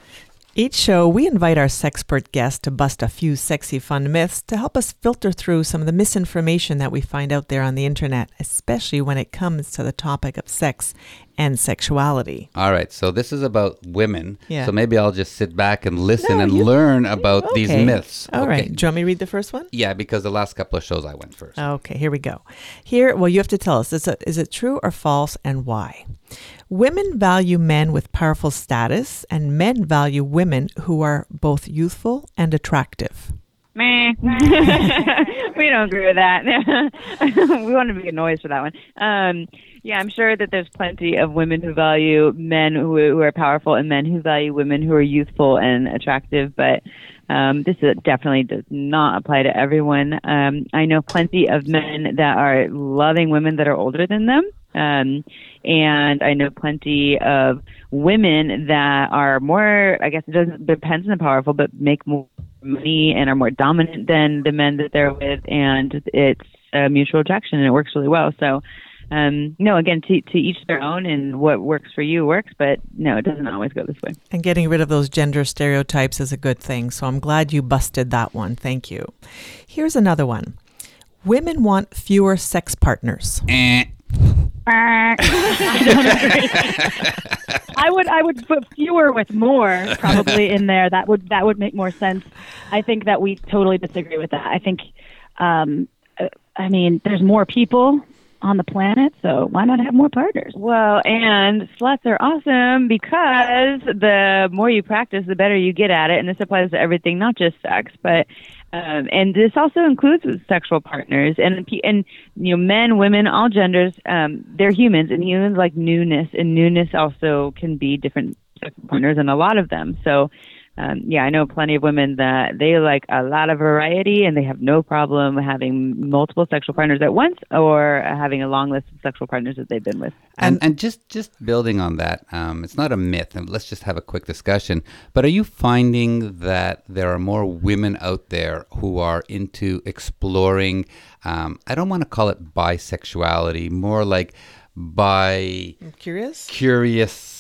Each show, we invite our sexpert guests to bust a few sexy fun myths to help us filter through some of the misinformation that we find out there on the internet, especially when it comes to the topic of sex and sexuality. All right, so this is about women. Yeah. So maybe I'll just sit back and listen No, and you- learn about these myths. All okay? right. Do you want me to read the first one? Yeah, because the last couple of shows I went first. Okay, here we go. Here, well, you have to tell us is it, is it true or false and why? Women value men with powerful status, and men value women who are both youthful and attractive. Meh. *laughs* we don't agree with that. *laughs* we want to make a noise for that one. Um, yeah, I'm sure that there's plenty of women who value men who, who are powerful and men who value women who are youthful and attractive, but um, this is, definitely does not apply to everyone. Um, I know plenty of men that are loving women that are older than them. Um, and I know plenty of women that are more, I guess it doesn't depends on the powerful, but make more money and are more dominant than the men that they're with, and it's a mutual attraction and it works really well. So, um, no, again, to, to each their own, and what works for you works, but no, it doesn't always go this way. And getting rid of those gender stereotypes is a good thing. So I'm glad you busted that one. Thank you. Here's another one Women want fewer sex partners. Eh. I would I would put fewer with more probably in there. That would that would make more sense. I think that we totally disagree with that. I think, um, uh, I mean, there's more people on the planet, so why not have more partners? Well, and sluts are awesome because the more you practice, the better you get at it. And this applies to everything, not just sex, but um, and this also includes sexual partners and and you know men, women, all genders. Um, they're humans, and humans like newness, and newness also can be different partners, and a lot of them. So. Um, yeah, I know plenty of women that they like a lot of variety and they have no problem having multiple sexual partners at once or having a long list of sexual partners that they've been with. And, and just just building on that, um, it's not a myth. And let's just have a quick discussion. But are you finding that there are more women out there who are into exploring? Um, I don't want to call it bisexuality, more like by I'm curious.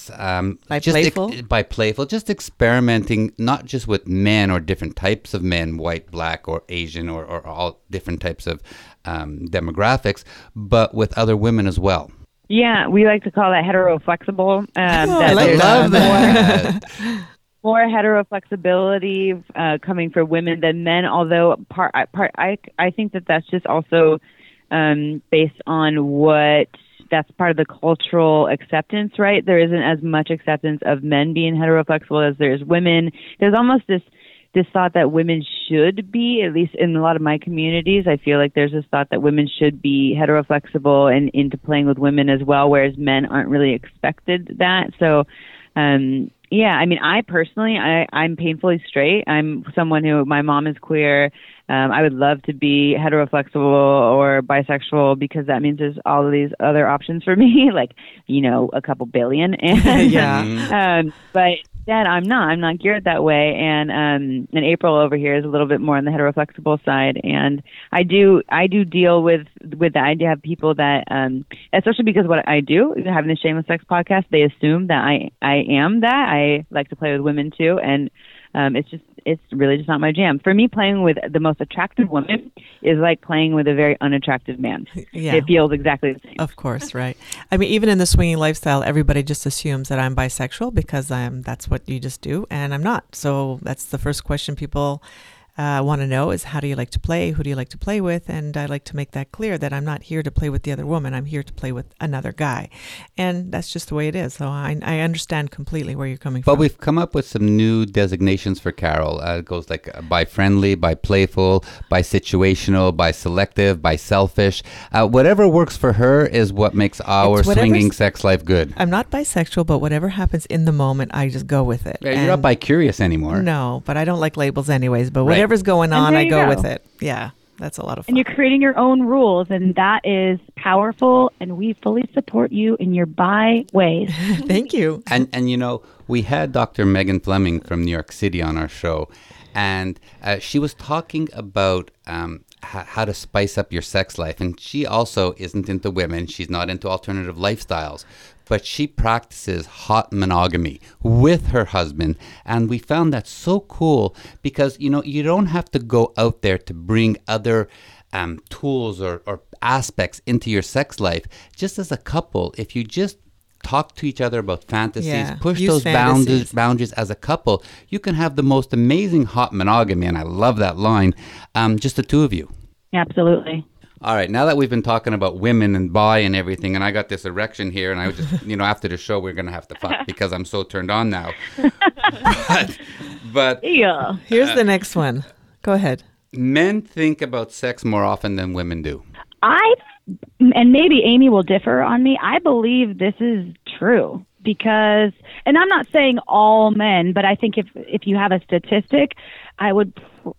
Curious, um, By just ex- playful? bi playful, just experimenting, not just with men or different types of men, white, black, or Asian, or, or all different types of um, demographics, but with other women as well. Yeah, we like to call that hetero flexible. Um, Oh, I that like Love that. more hetero flexibility uh, coming for women than men. Although part, I- part, I, I think that that's just also um, based on what that's part of the cultural acceptance, right? There isn't as much acceptance of men being hetero flexible as there is women. There's almost this this thought that women should be, at least in a lot of my communities, I feel like there's this thought that women should be hetero flexible and into playing with women as well, whereas men aren't really expected that. So, um, yeah, I mean, I personally, I, I'm painfully straight. I'm someone who, my mom is queer. Um, I would love to be heteroflexible or bisexual because that means there's all of these other options for me, *laughs* like, you know, a couple billion. And, *laughs* *laughs* Yeah. um, but instead, I'm not. I'm not geared that way. And um, and April over here is a little bit more on the heteroflexible side. And I do I do deal with with the idea of people that, um, especially because what I do, having the Shameless Sex podcast, they assume that I I am that. I like to play with women too, and um, it's just it's really just not my jam. For me, playing with the most attractive woman is like playing with a very unattractive man. Yeah. It feels exactly the same. Of course, right. I mean, even in the swinging lifestyle, everybody just assumes that I'm bisexual because I'm that's what you just do, and I'm not. So that's the first question people uh, want to know is how do you like to play? Who do you like to play with? And I like to make that clear that I'm not here to play with the other woman. I'm here to play with another guy, and that's just the way it is. So I, I understand completely where you're coming But from. But we've come up with some new designations for Carol. Uh, it goes like uh, bi friendly, bi playful, bi situational, bi selective, bi selfish. Uh, whatever works for her is what makes our swinging sex life good. I'm not bisexual, but whatever happens in the moment, I just go with it. Yeah, you're not bi curious anymore. No, but I don't like labels anyways. But Right. Whatever's going on, I go, go. with it. Yeah, that's a lot of fun. And you're creating your own rules, and that is powerful. And we fully support you in your bi ways. *laughs* Thank you. And and you know, we had Dr. Megan Fleming from New York City on our show, and uh, she was talking about um, h- how to spice up your sex life. And she also isn't into women; she's not into alternative lifestyles. But she practices hot monogamy with her husband, and we found that so cool because you know you don't have to go out there to bring other um, tools or, or aspects into your sex life. Just as a couple, if you just talk to each other about fantasies, Yeah, push use those boundaries, boundaries as a couple, you can have the most amazing hot monogamy. And I love that line. Um, just the two of you. Absolutely. All right, now that we've been talking about women and bi and everything, and I got this erection here, and I was just, you know, after the show, we're going to have to fuck *laughs* because I'm so turned on now. *laughs* but, but Yeah. Here's the uh, next one. Go ahead. men think about sex more often than women do. I, and maybe Amy will differ on me. I believe this is true because, and I'm not saying all men, but I think if if you have a statistic, I would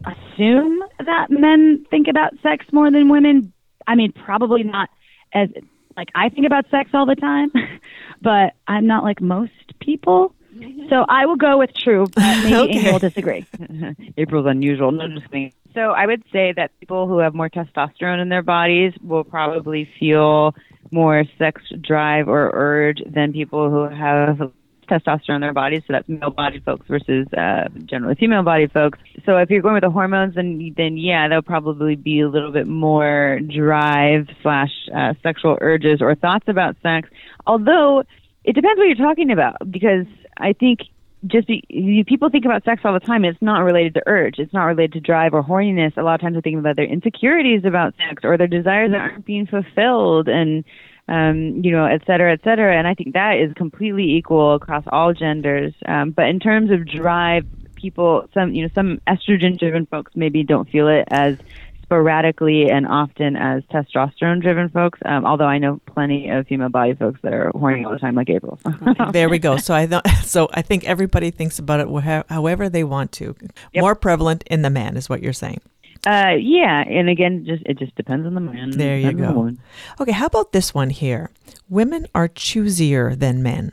assume that men think about sex more than women. I mean, probably not as like I think about sex all the time, *laughs* but I'm not like most people. Mm-hmm. So I will go with true. But maybe Okay. will disagree. *laughs* April's unusual. No, just kidding. So I would say that people who have more testosterone in their bodies will probably feel more sex drive or urge than people who have testosterone in their bodies. So that's male bodied folks versus uh, generally female bodied folks. So if you're going with the hormones, then then yeah, there'll probably be a little bit more drive slash uh, sexual urges or thoughts about sex. Although it depends what you're talking about because I think just be, people think about sex all the time. It's not related to urge. It's not related to drive or horniness. A lot of times they're thinking about their insecurities about sex or their desires that aren't being fulfilled and, um, you know, et cetera, et cetera. And I think that is completely equal across all genders. Um, but in terms of drive, people, some, you know, some estrogen driven folks maybe don't feel it as sporadically and often as testosterone driven folks. Um, although I know plenty of female body folks that are horny all the time, like April. *laughs* There we go. So I th- *laughs* so I think everybody thinks about it however they want to. More prevalent in the man is what you're saying. Uh, yeah, and again, just it just depends on the man. There you and the go. Okay, how about this one here? Women are choosier than men.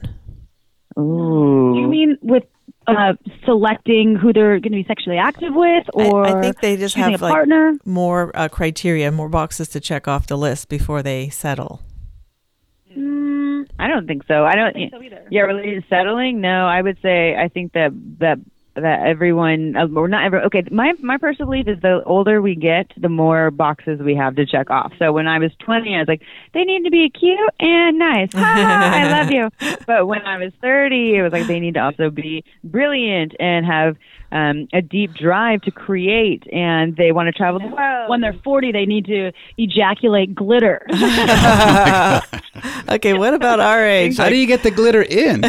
Ooh. You mean with uh, selecting who they're going to be sexually active with, or I, think they just have a like partner? more uh, criteria, more boxes to check off the list before they settle. Mm, I don't think so. I don't. think so either. Yeah, related to settling. No, I would say I think that that that everyone uh, or not every okay my my personal belief is the older we get the more boxes we have to check off so when i was 20 i was like they need to be cute and nice Ha, ha, i love you *laughs* but when i was 30 it was like they need to also be brilliant and have um a deep drive to create and they want to travel the world When they're 40, they need to ejaculate glitter. *laughs* *laughs* Okay, what about our age? How do you get the glitter in?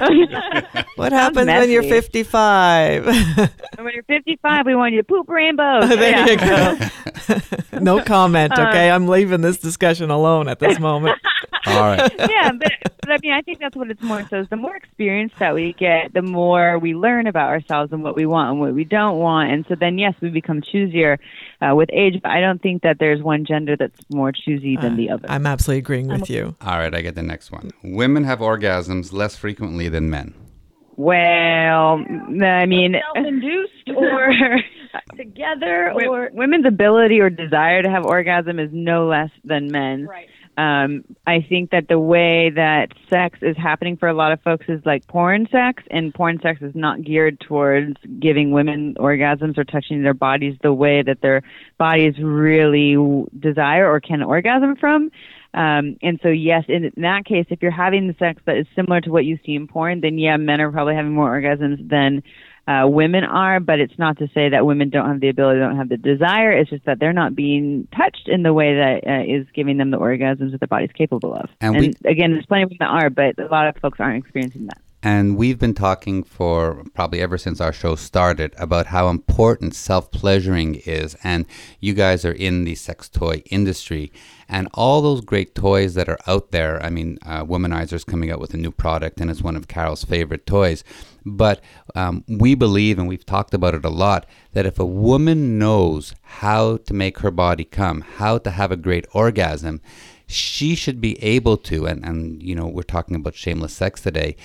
*laughs* What happens when you're 55? When you're 55 we want you to poop rainbows *laughs* there you go. *laughs* no comment, okay? I'm leaving this discussion alone at this moment. All right. yeah, but, but I mean, I think that's what it's more so. Is the more experience that we get, the more we learn about ourselves and what we want and what we don't want. And so then, yes, we become choosier uh, with age. But I don't think that there's one gender that's more choosy than the other. I'm absolutely agreeing with you. All right, I get the next one. Women have orgasms less frequently than men. Well, I mean, Self-induced *laughs* or together or women's ability or desire to have orgasm is no less than men. right. Um, I think that the way that sex is happening for a lot of folks is like porn sex, and porn sex is not geared towards giving women orgasms or touching their bodies the way that their bodies really desire or can orgasm from. Um, and so, yes, in, that case, if you're having the sex that is similar to what you see in porn, then yeah, men are probably having more orgasms than uh, women are, but it's not to say that women don't have the ability, don't have the desire. It's just that they're not being touched in the way that uh, is giving them the orgasms that their body's capable of. And And, we- again, there's plenty of women that are, but a lot of folks aren't experiencing that. And we've been talking for probably ever since our show started about how important self pleasuring is. And you guys are in the sex toy industry. And all those great toys that are out there. I mean, uh, Womanizer's coming out with a new product, and it's one of Carol's favorite toys. But um, we believe, and we've talked about it a lot, that if a woman knows how to make her body come, how to have a great orgasm, she should be able to, and, and you know, we're talking about shameless sex today,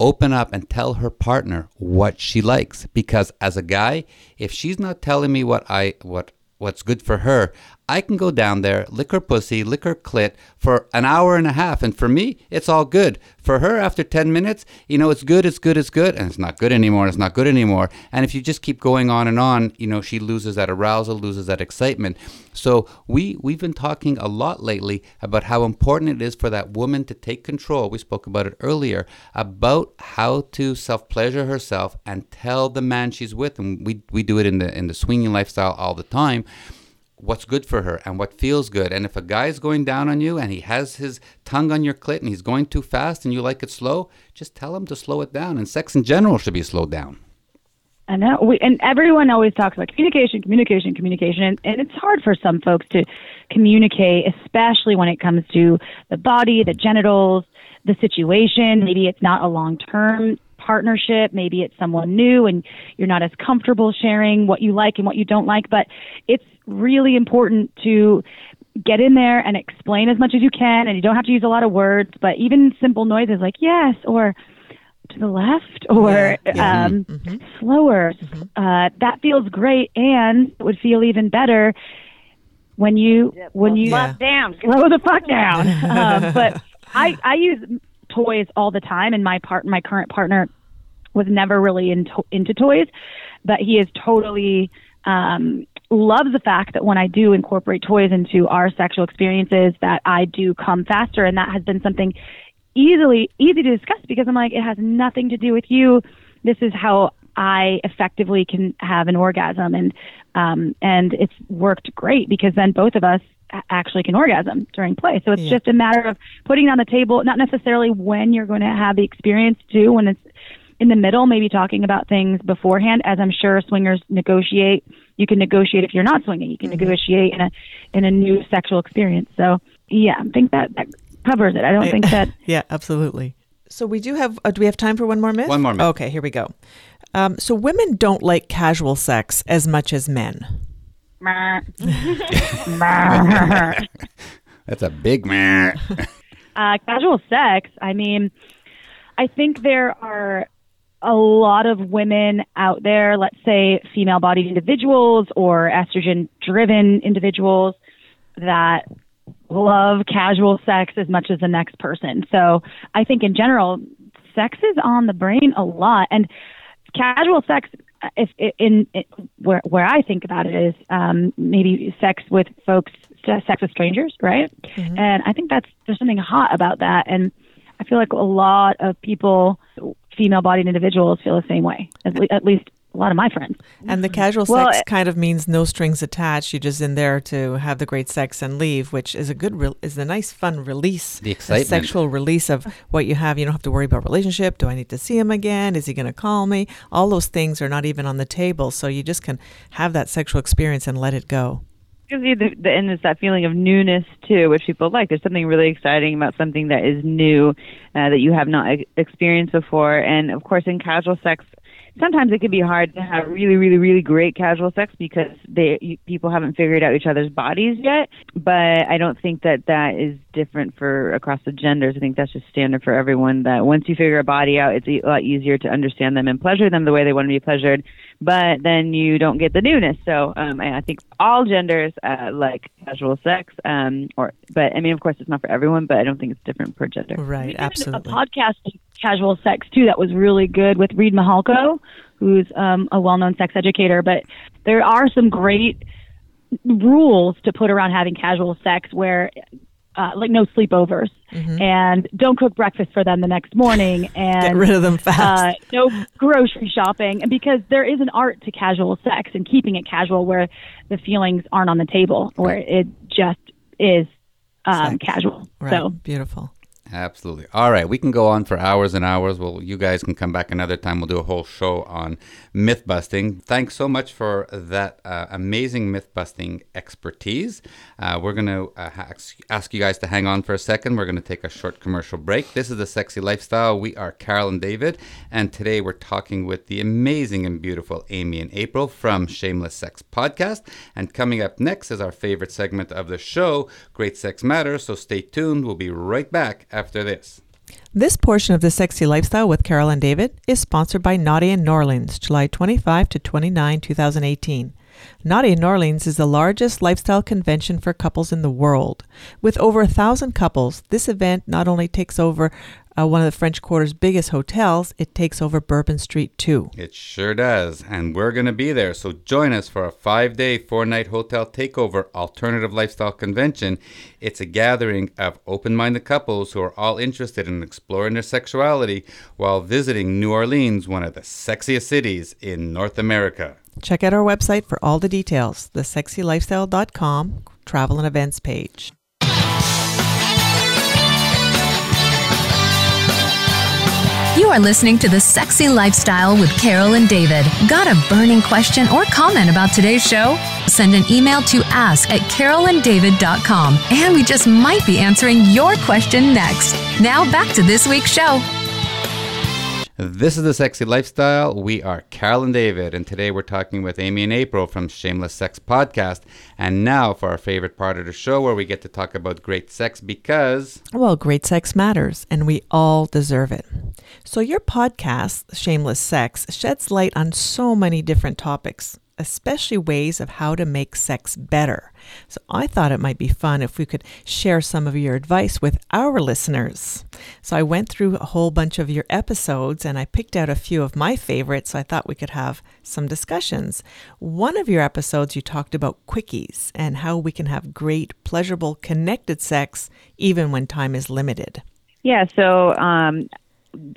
open up and tell her partner what she likes. Because as a guy, if she's not telling me what I what what's good for her, I can go down there, lick her pussy, lick her clit for an hour and a half. And for me, it's all good. For her, after 10 minutes, you know, it's good, it's good, it's good. And it's not good anymore, it's not good anymore. And if you just keep going on and on, you know, she loses that arousal, loses that excitement. So we, we've been talking a lot lately about how important it is for that woman to take control. We spoke about it earlier about how to self pleasure herself and tell the man she's with. And we, we do it in the, in the swinging lifestyle all the time what's good for her and what feels good. And if a guy's going down on you and he has his tongue on your clit and he's going too fast and you like it slow, just tell him to slow it down. And sex in general should be slowed down. I know. We, and everyone always talks about communication, communication, communication. And, and it's hard for some folks to communicate, especially when it comes to the body, the genitals, the situation. Maybe it's not a long term partnership. Maybe it's someone new and you're not as comfortable sharing what you like and what you don't like. But it's really important to get in there and explain as much as you can. And you don't have to use a lot of words, but even simple noises like yes or to the left or Yeah, yeah. um, Mhm. slower. Uh, that feels great, and it would feel even better when you when you Yeah. down, slow the fuck down. *laughs* um, but I I use toys all the time, and my part my current partner was never really into into toys, but he is totally um, loves the fact that when I do incorporate toys into our sexual experiences, that I do come faster, and that has been something easily easy to discuss because I'm like, it has nothing to do with you. This is how I effectively can have an orgasm, and um, and it's worked great because then both of us actually can orgasm during play. So it's Yeah. just a matter of putting it on the table, not necessarily when you're going to have the experience too. When it's in the middle, maybe talking about things beforehand, as I'm sure swingers negotiate. You can negotiate if you're not swinging. You can negotiate in a in a new sexual experience. So yeah, I think that that covers it. I don't think that *laughs* yeah, absolutely. So we do have. Uh, do we have time for one more myth? One more myth. Okay, here we go. Um, so women don't like casual sex as much as men. *laughs* That's a big man. uh, casual sex. I mean, I think there are a lot of women out there, let's say female bodied individuals or estrogen driven individuals that love casual sex as much as the next person. So I think in general, sex is on the brain a lot. And casual sex, if in, in where where I think about it is um, maybe sex with folks, sex with strangers, right? And I think that's there's something hot about that, and I feel like a lot of people, female-bodied individuals, feel the same way. At, le- at least a lot of my friends. And the casual Well, sex it- kind of means no strings attached. You're just in there to have the great sex and leave, which is a good, re- is a nice, fun release. The excitement. sexual release of what you have. You don't have to worry about relationship. Do I need to see him again? Is he going to call me? All those things are not even on the table. So you just can have that sexual experience and let it go. Gives you the, the and it's that feeling of newness too, which people like. There's something really exciting about something that is new uh, that you have not ex- experienced before, and of course, in casual sex, sometimes it can be hard to have really, really, really great casual sex because they you, people haven't figured out each other's bodies yet. But I don't think that that is different for across the genders. I think that's just standard for everyone. That once you figure a body out, it's a lot easier to understand them and pleasure them the way they want to be pleasured. But then you don't get the newness. So um, I think all genders uh, like casual sex. Um, or but I mean, of course, it's not for everyone. But I don't think it's different per gender. Right, absolutely. A podcast on casual sex too that was really good with Reid Mihalko, who's um, a well-known sex educator. But there are some great rules to put around having casual sex where uh, like no sleepovers Mm-hmm. and don't cook breakfast for them the next morning *laughs* and Get rid of them fast. uh, no grocery shopping and because there is an art to casual sex and keeping it casual where the feelings aren't on the table where it just is um, casual right. so Beautiful. Absolutely. All right, we can go on for hours and hours. Well, you guys can come back another time. We'll do a whole show on myth busting. Thanks so much for that uh, amazing myth busting expertise. Uh, we're going to uh, ask you guys to hang on for a second. We're going to take a short commercial break. This is the Sexy Lifestyle. We are Carol and David, and today we're talking with the amazing and beautiful Amy and April from Shameless Sex Podcast. And coming up next is our favorite segment of the show, Great Sex Matters. So stay tuned. We'll be right back after this. This portion of the Sexy Lifestyle with Carol and David is sponsored by Naughty in New Orleans, July 25 to 29, 2018. Naughty in New Orleans is the largest lifestyle convention for couples in the world. With over a thousand couples, this event not only takes over uh, one of the French Quarter's biggest hotels, it takes over Bourbon Street too. It sure does. And we're going to be there. So join us for a five day, four night hotel takeover alternative lifestyle convention. It's a gathering of open minded couples who are all interested in exploring their sexuality while visiting New Orleans, one of the sexiest cities in North America. Check out our website for all the details, thesexylifestyle.com travel and events page. You are listening to The Sexy Lifestyle with Carol and David. Got a burning question or comment about today's show? Send an email to ask at carolanddavid.com and we just might be answering your question next. Now back to this week's show. This is the Sexy Lifestyle. We are Carol and David, and today we're talking with Amy and April from Shameless Sex Podcast. And now for our favorite part of the show where we get to talk about great sex because Well, great sex matters, and we all deserve it. So, your podcast, Shameless Sex, sheds light on so many different topics, especially ways of how to make sex better. So, I thought it might be fun if we could share some of your advice with our listeners. So, I went through a whole bunch of your episodes and I picked out a few of my favorites. So I thought we could have some discussions. One of your episodes, you talked about quickies and how we can have great, pleasurable, connected sex even when time is limited. Yeah, so um,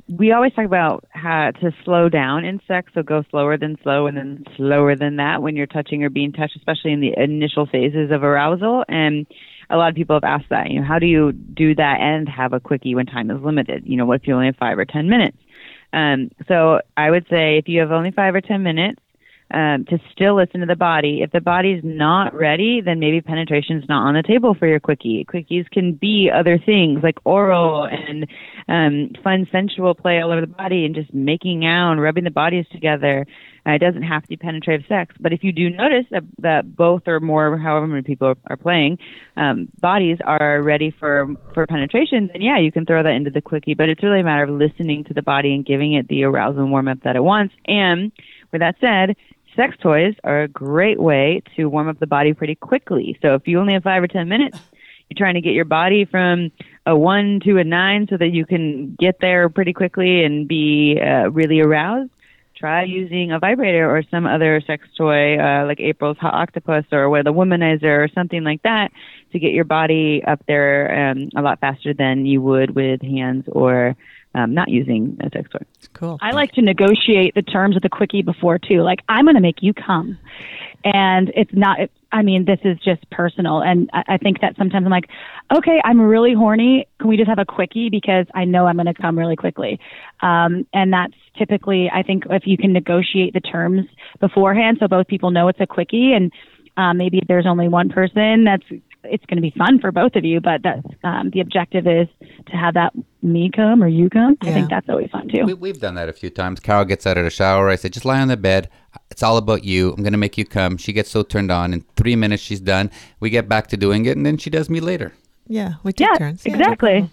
we always talk about how to slow down in sex, so go slower than slow and then slower than that when you're touching or being touched, especially in the initial phases of arousal. And a lot of people have asked that, you know, how do you do that and have a quickie when time is limited? You know, what if you only have five or 10 minutes? Um, so I would say if you have only five or 10 minutes, um, to still listen to the body. If the body's not ready, then maybe penetration's not on the table for your quickie. Quickies can be other things like oral and um, fun, sensual play all over the body and just making out and rubbing the bodies together. Uh, it doesn't have to be penetrative sex, but if you do notice that, that both or more, however many people are, are playing, um, bodies are ready for for penetration, then yeah, you can throw that into the quickie. But it's really a matter of listening to the body and giving it the arousal and warm up that it wants. And with that said, sex toys are a great way to warm up the body pretty quickly. So if you only have five or ten minutes, you're trying to get your body from a one to a nine so that you can get there pretty quickly and be uh, really aroused. Try using a vibrator or some other sex toy uh, like April's Hot Octopuss or a womanizer or something like that to get your body up there um, a lot faster than you would with hands or um, not using a sex toy. Cool. I like to negotiate the terms of the quickie before too. Like I'm going to make you come, and it's not. It, I mean, this is just personal, and I, I think that sometimes I'm like, okay, I'm really horny. Can we just have a quickie because I know I'm going to come really quickly, um, and that's typically I think if you can negotiate the terms beforehand, so both people know it's a quickie and Uh, maybe there's only one person. That's it's going to be fun for both of you, but that's um, the objective is to have that me come or you come. I think that's always fun too. We, we've done that a few times. Carol gets out of the shower. I say, just lie on the bed. It's all about you. I'm going to make you come. She gets so turned on. In three minutes, she's done. We get back to doing it, and then she does me later. Yeah, we take yeah, turns. Yeah. exactly.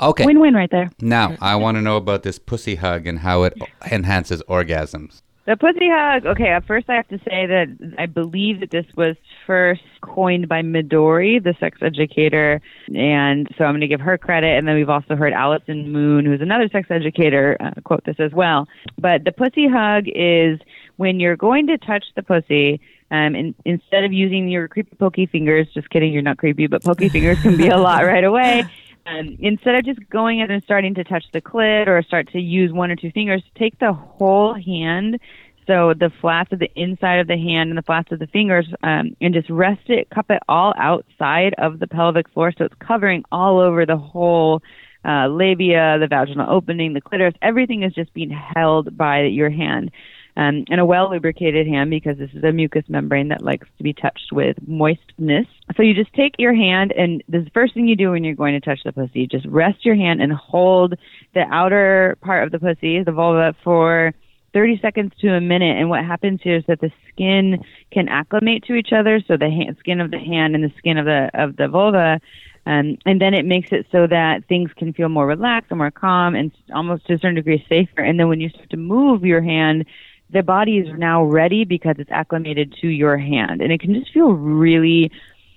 Okay. Win-win right there. Now, I want to know about this pussy hug and how it enhances orgasms. The pussy hug. Okay, at first I have to say that I believe that this was first coined by Midori, the sex educator, and so I'm going to give her credit. And then we've also heard Allison Moon, who's another sex educator, uh, quote this as well. But the pussy hug is when you're going to touch the pussy. Um, and instead of using your creepy pokey fingers, just kidding, you're not creepy, but pokey fingers can be a lot *laughs* right away. Um, instead of just going in and starting to touch the clit or start to use one or two fingers, take the whole hand, so the flats of the inside of the hand and the flats of the fingers, um, and just rest it, cup it all outside of the pelvic floor, so it's covering all over the whole uh, labia, the vaginal opening, the clitoris. Everything is just being held by your hand. Um, and a well lubricated hand because this is a mucous membrane that likes to be touched with moistness. So you just take your hand, and the first thing you do when you're going to touch the pussy, just rest your hand and hold the outer part of the pussy, the vulva, for 30 seconds to a minute. And what happens here is that the skin can acclimate to each other. So the hand, skin of the hand and the skin of the of the vulva. Um, and then it makes it so that things can feel more relaxed and more calm and almost to a certain degree safer. And then when you start to move your hand, the body is now ready because it's acclimated to your hand. And it can just feel really,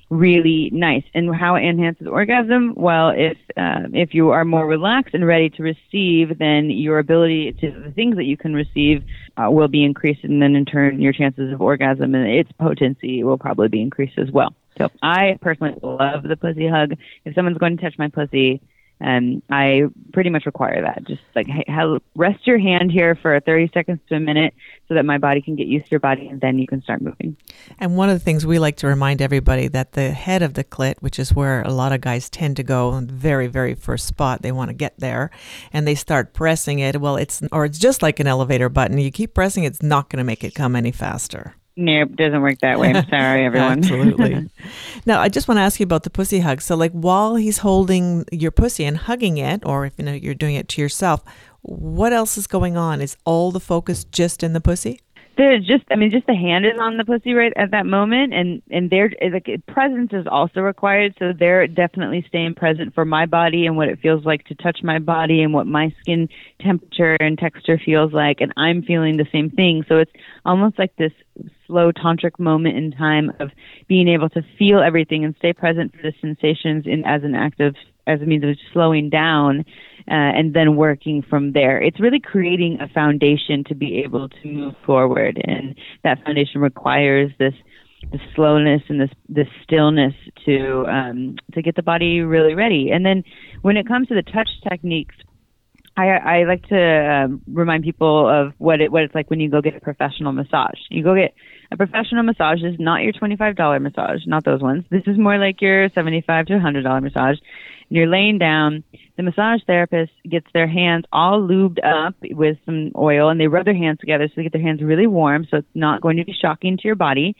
really nice. And how it enhances orgasm? Well, if uh, if you are more relaxed and ready to receive, then your ability to the things that you can receive uh, will be increased, and then in turn, your chances of orgasm and its potency will probably be increased as well. So I personally love the pussy hug. If someone's going to touch my pussy, and I pretty much require that. Just like hey, rest your hand here for 30 seconds to a minute so that my body can get used to your body and then you can start moving. And one of the things we like to remind everybody that the head of the clit, which is where a lot of guys tend to go, very, very first spot, they want to get there and they start pressing it. Well, it's, or it's just like an elevator button. You keep pressing, it's not going to make it come any faster. Nope, doesn't work that way. I'm sorry, *laughs* everyone. Absolutely. *laughs* now, I just want to ask you about the pussy hug. So, like, while he's holding your pussy and hugging it, or if you know you're doing it to yourself, what else is going on? Is all the focus just in the pussy? There's just, I mean, just the hand is on the pussy right at that moment, and and their like presence is also required. So they're definitely staying present for my body and what it feels like to touch my body and what my skin temperature and texture feels like, and I'm feeling the same thing. So it's almost like this slow tantric moment in time of being able to feel everything and stay present for the sensations in as an act of as a means of slowing down uh, and then working from there. It's really creating a foundation to be able to move forward, and that foundation requires this the slowness and this this stillness to um, to get the body really ready. And then when it comes to the touch techniques, I, I like to um, remind people of what it what it's like when you go get a professional massage. You go get a professional massage is not your twenty five dollar massage, not those ones. This is more like your seventy five to hundred dollar massage. And you're laying down. The massage therapist gets their hands all lubed up with some oil, and they rub their hands together so they get their hands really warm, so it's not going to be shocking to your body.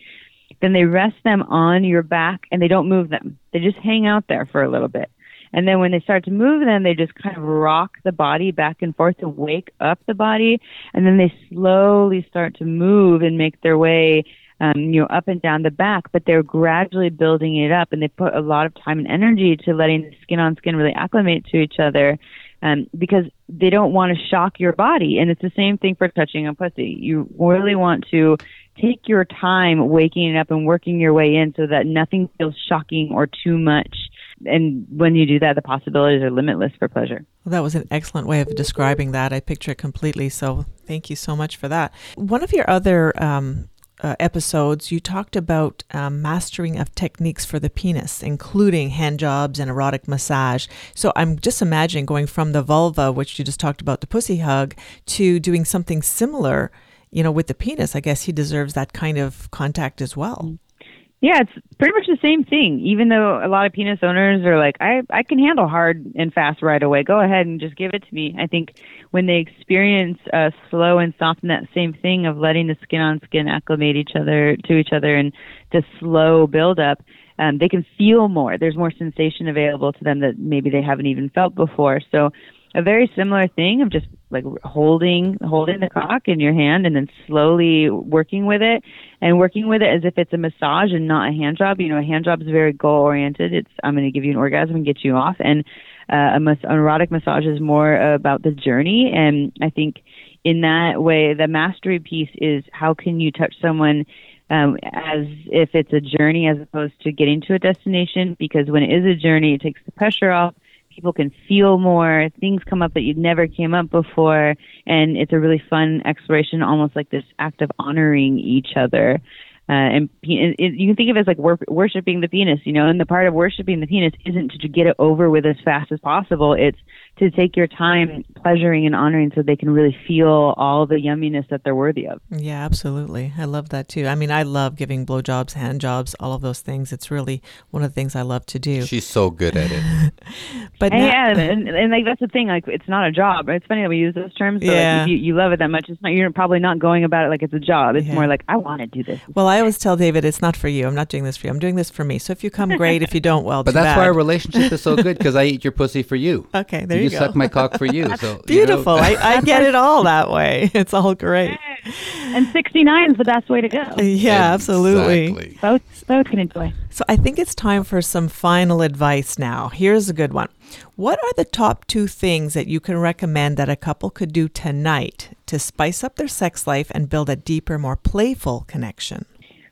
Then they rest them on your back, and they don't move them. They just hang out there for a little bit and then when they start to move them, they just kind of rock the body back and forth to wake up the body. And then they slowly start to move and make their way, um, you know, up and down the back, but they're gradually building it up and they put a lot of time and energy to letting the skin on skin really acclimate to each other. Um, because they don't want to shock your body. And it's the same thing for touching a pussy. You really want to take your time waking up and working your way in so that nothing feels shocking or too much and when you do that, the possibilities are limitless for pleasure. Well, that was an excellent way of describing that. I picture it completely. So thank you so much for that. One of your other um, uh, episodes, you talked about um, mastering of techniques for the penis, including hand jobs and erotic massage. So I'm just imagining going from the vulva, which you just talked about, the pussy hug, to doing something similar. You know, with the penis, I guess he deserves that kind of contact as well. Yeah, it's pretty much the same thing. Even though a lot of penis owners are like, I, I can handle hard and fast right away. Go ahead and just give it to me. I think when they experience uh, slow and soften that same thing of letting the skin on skin acclimate each other to each other and the slow build up, um, they can feel more. There's more sensation available to them that maybe they haven't even felt before. So a very similar thing of just like holding holding the cock in your hand and then slowly working with it and working with it as if it's a massage and not a hand job. You know, a hand job is very goal oriented. It's I'm going to give you an orgasm and get you off, and uh, a mas- an erotic massage is more about the journey. And I think in that way, the mastery piece is how can you touch someone. Um, as if it's a journey as opposed to getting to a destination, because when it is a journey, it takes the pressure off people can feel more things come up that you'd never came up before and it's a really fun exploration almost like this act of honoring each other uh, and it, it, you can think of it as like wor- worshiping the penis, you know, and the part of worshiping the penis isn't to get it over with as fast as possible. It's to take your time pleasuring and honoring so they can really feel all the yumminess that they're worthy of. Yeah, absolutely. I love that too. I mean, I love giving blowjobs, hand jobs, all of those things. It's really one of the things I love to do. She's so good at it. *laughs* but and now- yeah, and, and like that's the thing. Like it's not a job. It's funny that we use those terms. So Yeah. like, you, you love it that much, it's not. You're probably not going about it like it's a job. It's Yeah. more like I want to do this. well, I always tell David, it's not for you. I'm not doing this for you. I'm doing this for me. So if you come, great. If you don't, well, *laughs* But too that's why our relationship is so good because I eat your pussy for you. *laughs* Okay, there you, you go. suck my cock for you. So you know- Beautiful. I, I *laughs* get it all that way. It's all great. And 69 is the best way to go. Yeah, absolutely. Exactly. Both both can enjoy. So I think it's time for some final advice now. Here's a good one. What are the top two things that you can recommend that a couple could do tonight to spice up their sex life and build a deeper, more playful connection?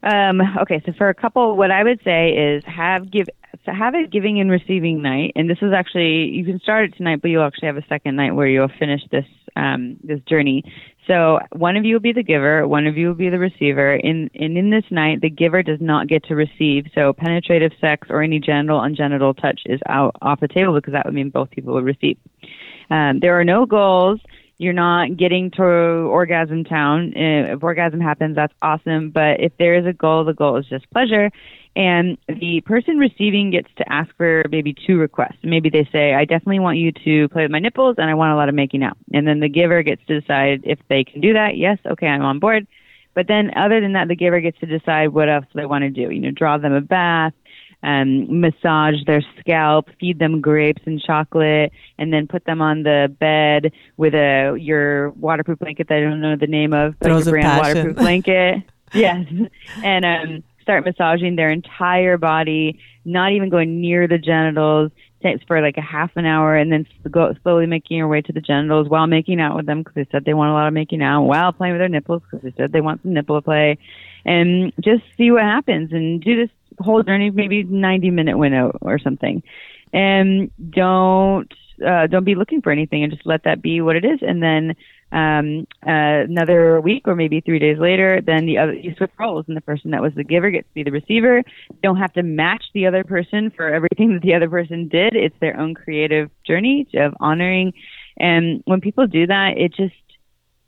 Um, okay, so for a couple, what I would say is have give so have a giving and receiving night, and this is actually you can start it tonight, but you'll actually have a second night where you'll finish this um, this journey. So one of you will be the giver, one of you will be the receiver. In and in this night, the giver does not get to receive. So penetrative sex or any genital ungenital touch is out off the table because that would mean both people would receive. Um, there are no goals. You're not getting to orgasm town. If orgasm happens, that's awesome. But if there is a goal, the goal is just pleasure. And the person receiving gets to ask for maybe two requests. Maybe they say, I definitely want you to play with my nipples and I want a lot of making out. And then the giver gets to decide if they can do that. Yes, okay, I'm on board. But then other than that, the giver gets to decide what else they want to do. You know, draw them a bath, um, massage their scalp, feed them grapes and chocolate, and then put them on the bed with a your waterproof blanket that I don't know the name of, but Throes your brand passion. waterproof *laughs* blanket. yes, and um, start massaging their entire body, not even going near the genitals. For like a half an hour, and then go slowly making your way to the genitals while making out with them because they said they want a lot of making out, while playing with their nipples because they said they want some nipple play, and just see what happens and do this whole journey maybe 90 minute window or something. And don't uh, don't be looking for anything and just let that be what it is. And then um, uh, another week or maybe three days later then the other you switch roles and the person that was the giver gets to be the receiver. You don't have to match the other person for everything *laughs* that the other person did. It's their own creative journey of honoring. And when people do that it just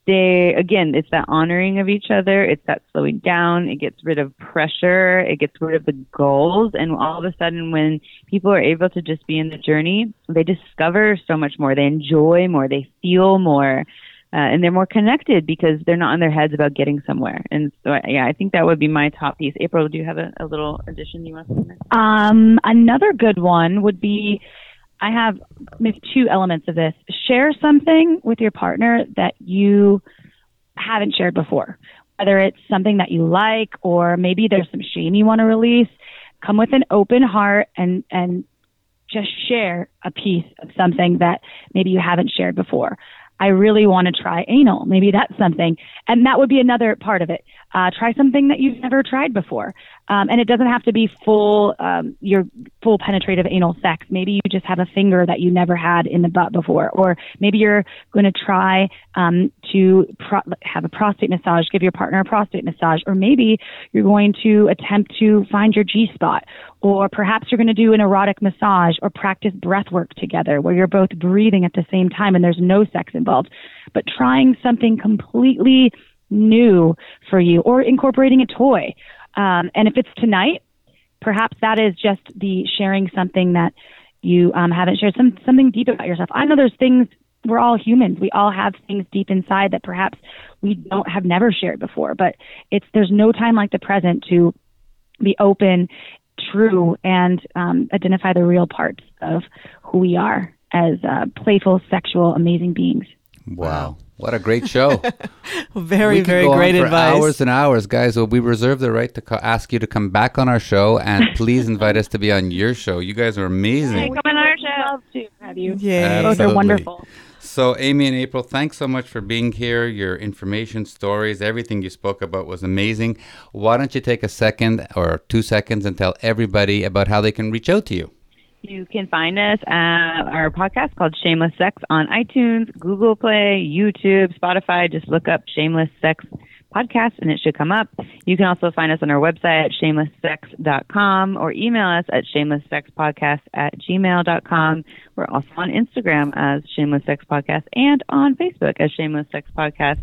they again it's that honoring of each other. It's that slowing down. It gets rid of pressure. It gets rid of the goals. And all of a sudden when people are able to just be in the journey they discover so much more. They enjoy more. They feel more. Uh, and they're more connected because they're not in their heads about getting somewhere. And so yeah i think that would be my top piece. April do you have a, a little addition you want to say? Um, another good one would be I have maybe two elements of this. Share something with your partner that you haven't shared before, whether it's something that you like or maybe there's some shame you want to release. Come with an open heart and and just share a piece of something that maybe you haven't shared before. I really want to try anal. Maybe that's something. And that would be another part of it. Uh, try something that you've never tried before. Um, and it doesn't have to be full, um, your full penetrative anal sex. Maybe you just have a finger that you never had in the butt before. Or maybe you're going to try um, to pro- have a prostate massage, give your partner a prostate massage. Or maybe you're going to attempt to find your G spot. Or perhaps you're going to do an erotic massage or practice breath work together where you're both breathing at the same time and there's no sex involved. But trying something completely new for you or incorporating a toy. Um, and if it's tonight, perhaps that is just the sharing something that you um, haven't shared, some something deep about yourself. I know there's things. We're all humans. We all have things deep inside that perhaps we don't have never shared before. But it's there's no time like the present to be open, true, and um, identify the real parts of who we are as uh, playful, sexual, amazing beings. Wow. What a great show. *laughs* very, we very go great on for advice. hours and hours, guys. Well, we reserve the right to co- ask you to come back on our show and *laughs* please invite us to be on your show. You guys are amazing. Come on our show. Love to have you. Yay. Both Absolutely. are wonderful. So, Amy and April, thanks so much for being here. Your information, stories, everything you spoke about was amazing. Why don't you take a second or two seconds and tell everybody about how they can reach out to you? You can find us at our podcast called Shameless Sex on iTunes, Google Play, YouTube, Spotify. Just look up Shameless Sex Podcast and it should come up. You can also find us on our website at shamelesssex.com or email us at shamelesssexpodcast at gmail.com. We're also on Instagram as Shameless Sex Podcast and on Facebook as Shameless Sex Podcast.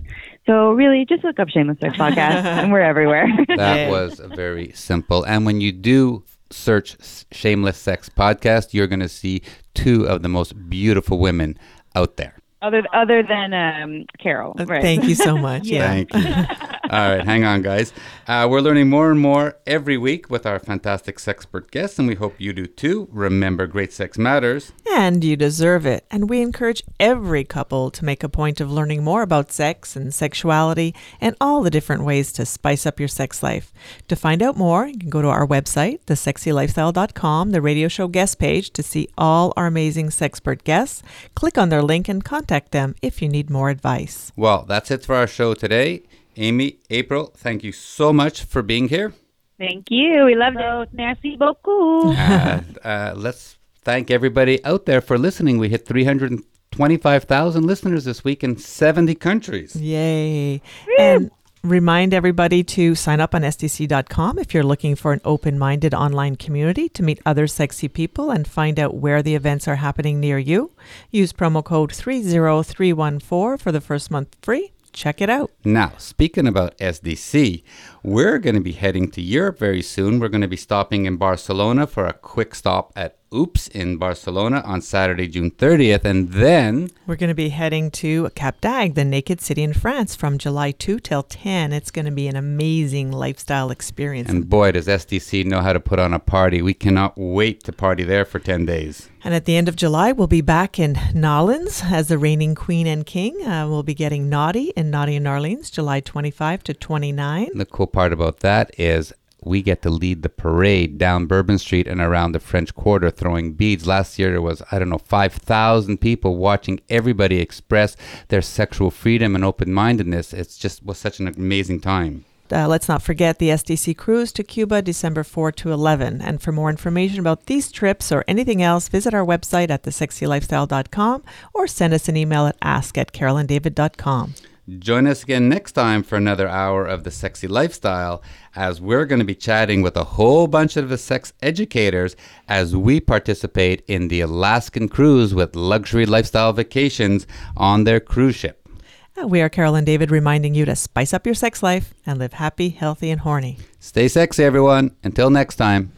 So really, just look up Shameless Sex Podcast *laughs* and we're everywhere. That *laughs* was very simple. And when you do search Shameless Sex Podcast, you're going to see two of the most beautiful women out there. other other than um, Carol, Uh, right? Thank you so much. *laughs* yeah. Thank you. *laughs* All right, hang on, guys. Uh, we're learning more and more every week with our fantastic sexpert guests, and we hope you do too. Remember, great sex matters. And you deserve it. And we encourage every couple to make a point of learning more about sex and sexuality and all the different ways to spice up your sex life. To find out more, you can go to our website, thesexylifestyle.com, the radio show guest page to see all our amazing sexpert guests. Click on their link and contact them if you need more advice. Well, that's it for our show today. Amy, April, thank you so much for being here. Thank you. We loved it. Merci beaucoup. *laughs* And uh, let's thank everybody out there for listening. We hit 325,000 listeners this week in 70 countries. Yay. And remind everybody to sign up on SDC.com if you're looking for an open minded online community to meet other sexy people and find out where the events are happening near you. Use promo code 30314 for the first month free. Check it out. Now, speaking about SDC, we're going to be heading to Europe very soon. We're going to be stopping in Barcelona for a quick stop at Oops in Barcelona on Saturday, June 30th. And then We're going to be heading to Cap d'Agde, the naked city in France, from July 2 till 10. It's going to be an amazing lifestyle experience. And boy, does SDC know how to put on a party. We cannot wait to party there for 10 days. And at the end of July, we'll be back in N'awlins as the reigning queen and king. Uh, we'll be getting naughty in Naughty in N'awlins, July 25 to 29. The cool part about that is we get to lead the parade down Bourbon Street and around the French Quarter throwing beads. Last year there was, I don't know, 5,000 people watching everybody express their sexual freedom and open mindedness. It's just was such an amazing time. Uh, let's not forget the SDC cruise to Cuba, December 4 to 11. And for more information about these trips or anything else, visit our website at thesexylifestyle.com or send us an email at ask at carolanddavid.com. Join us again next time for another hour of the sexy lifestyle as we're going to be chatting with a whole bunch of the sex educators as we participate in the Alaskan cruise with luxury lifestyle vacations on their cruise ship. Uh, we are Carol and David reminding you to spice up your sex life and live happy, healthy, and horny. Stay sexy, everyone. Until next time.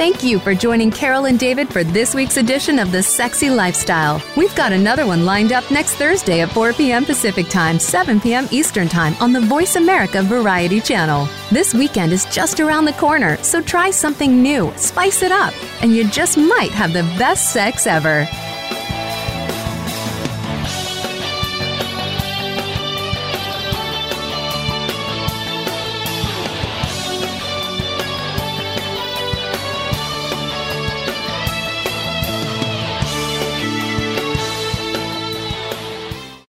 Thank you for joining Carol and David for this week's edition of The Sexy Lifestyle. We've got another one lined up next Thursday at 4 p.m. Pacific Time, 7 p.m. Eastern Time on the Voice America Variety Channel. This weekend is just around the corner, so try something new, spice it up, and you just might have the best sex ever.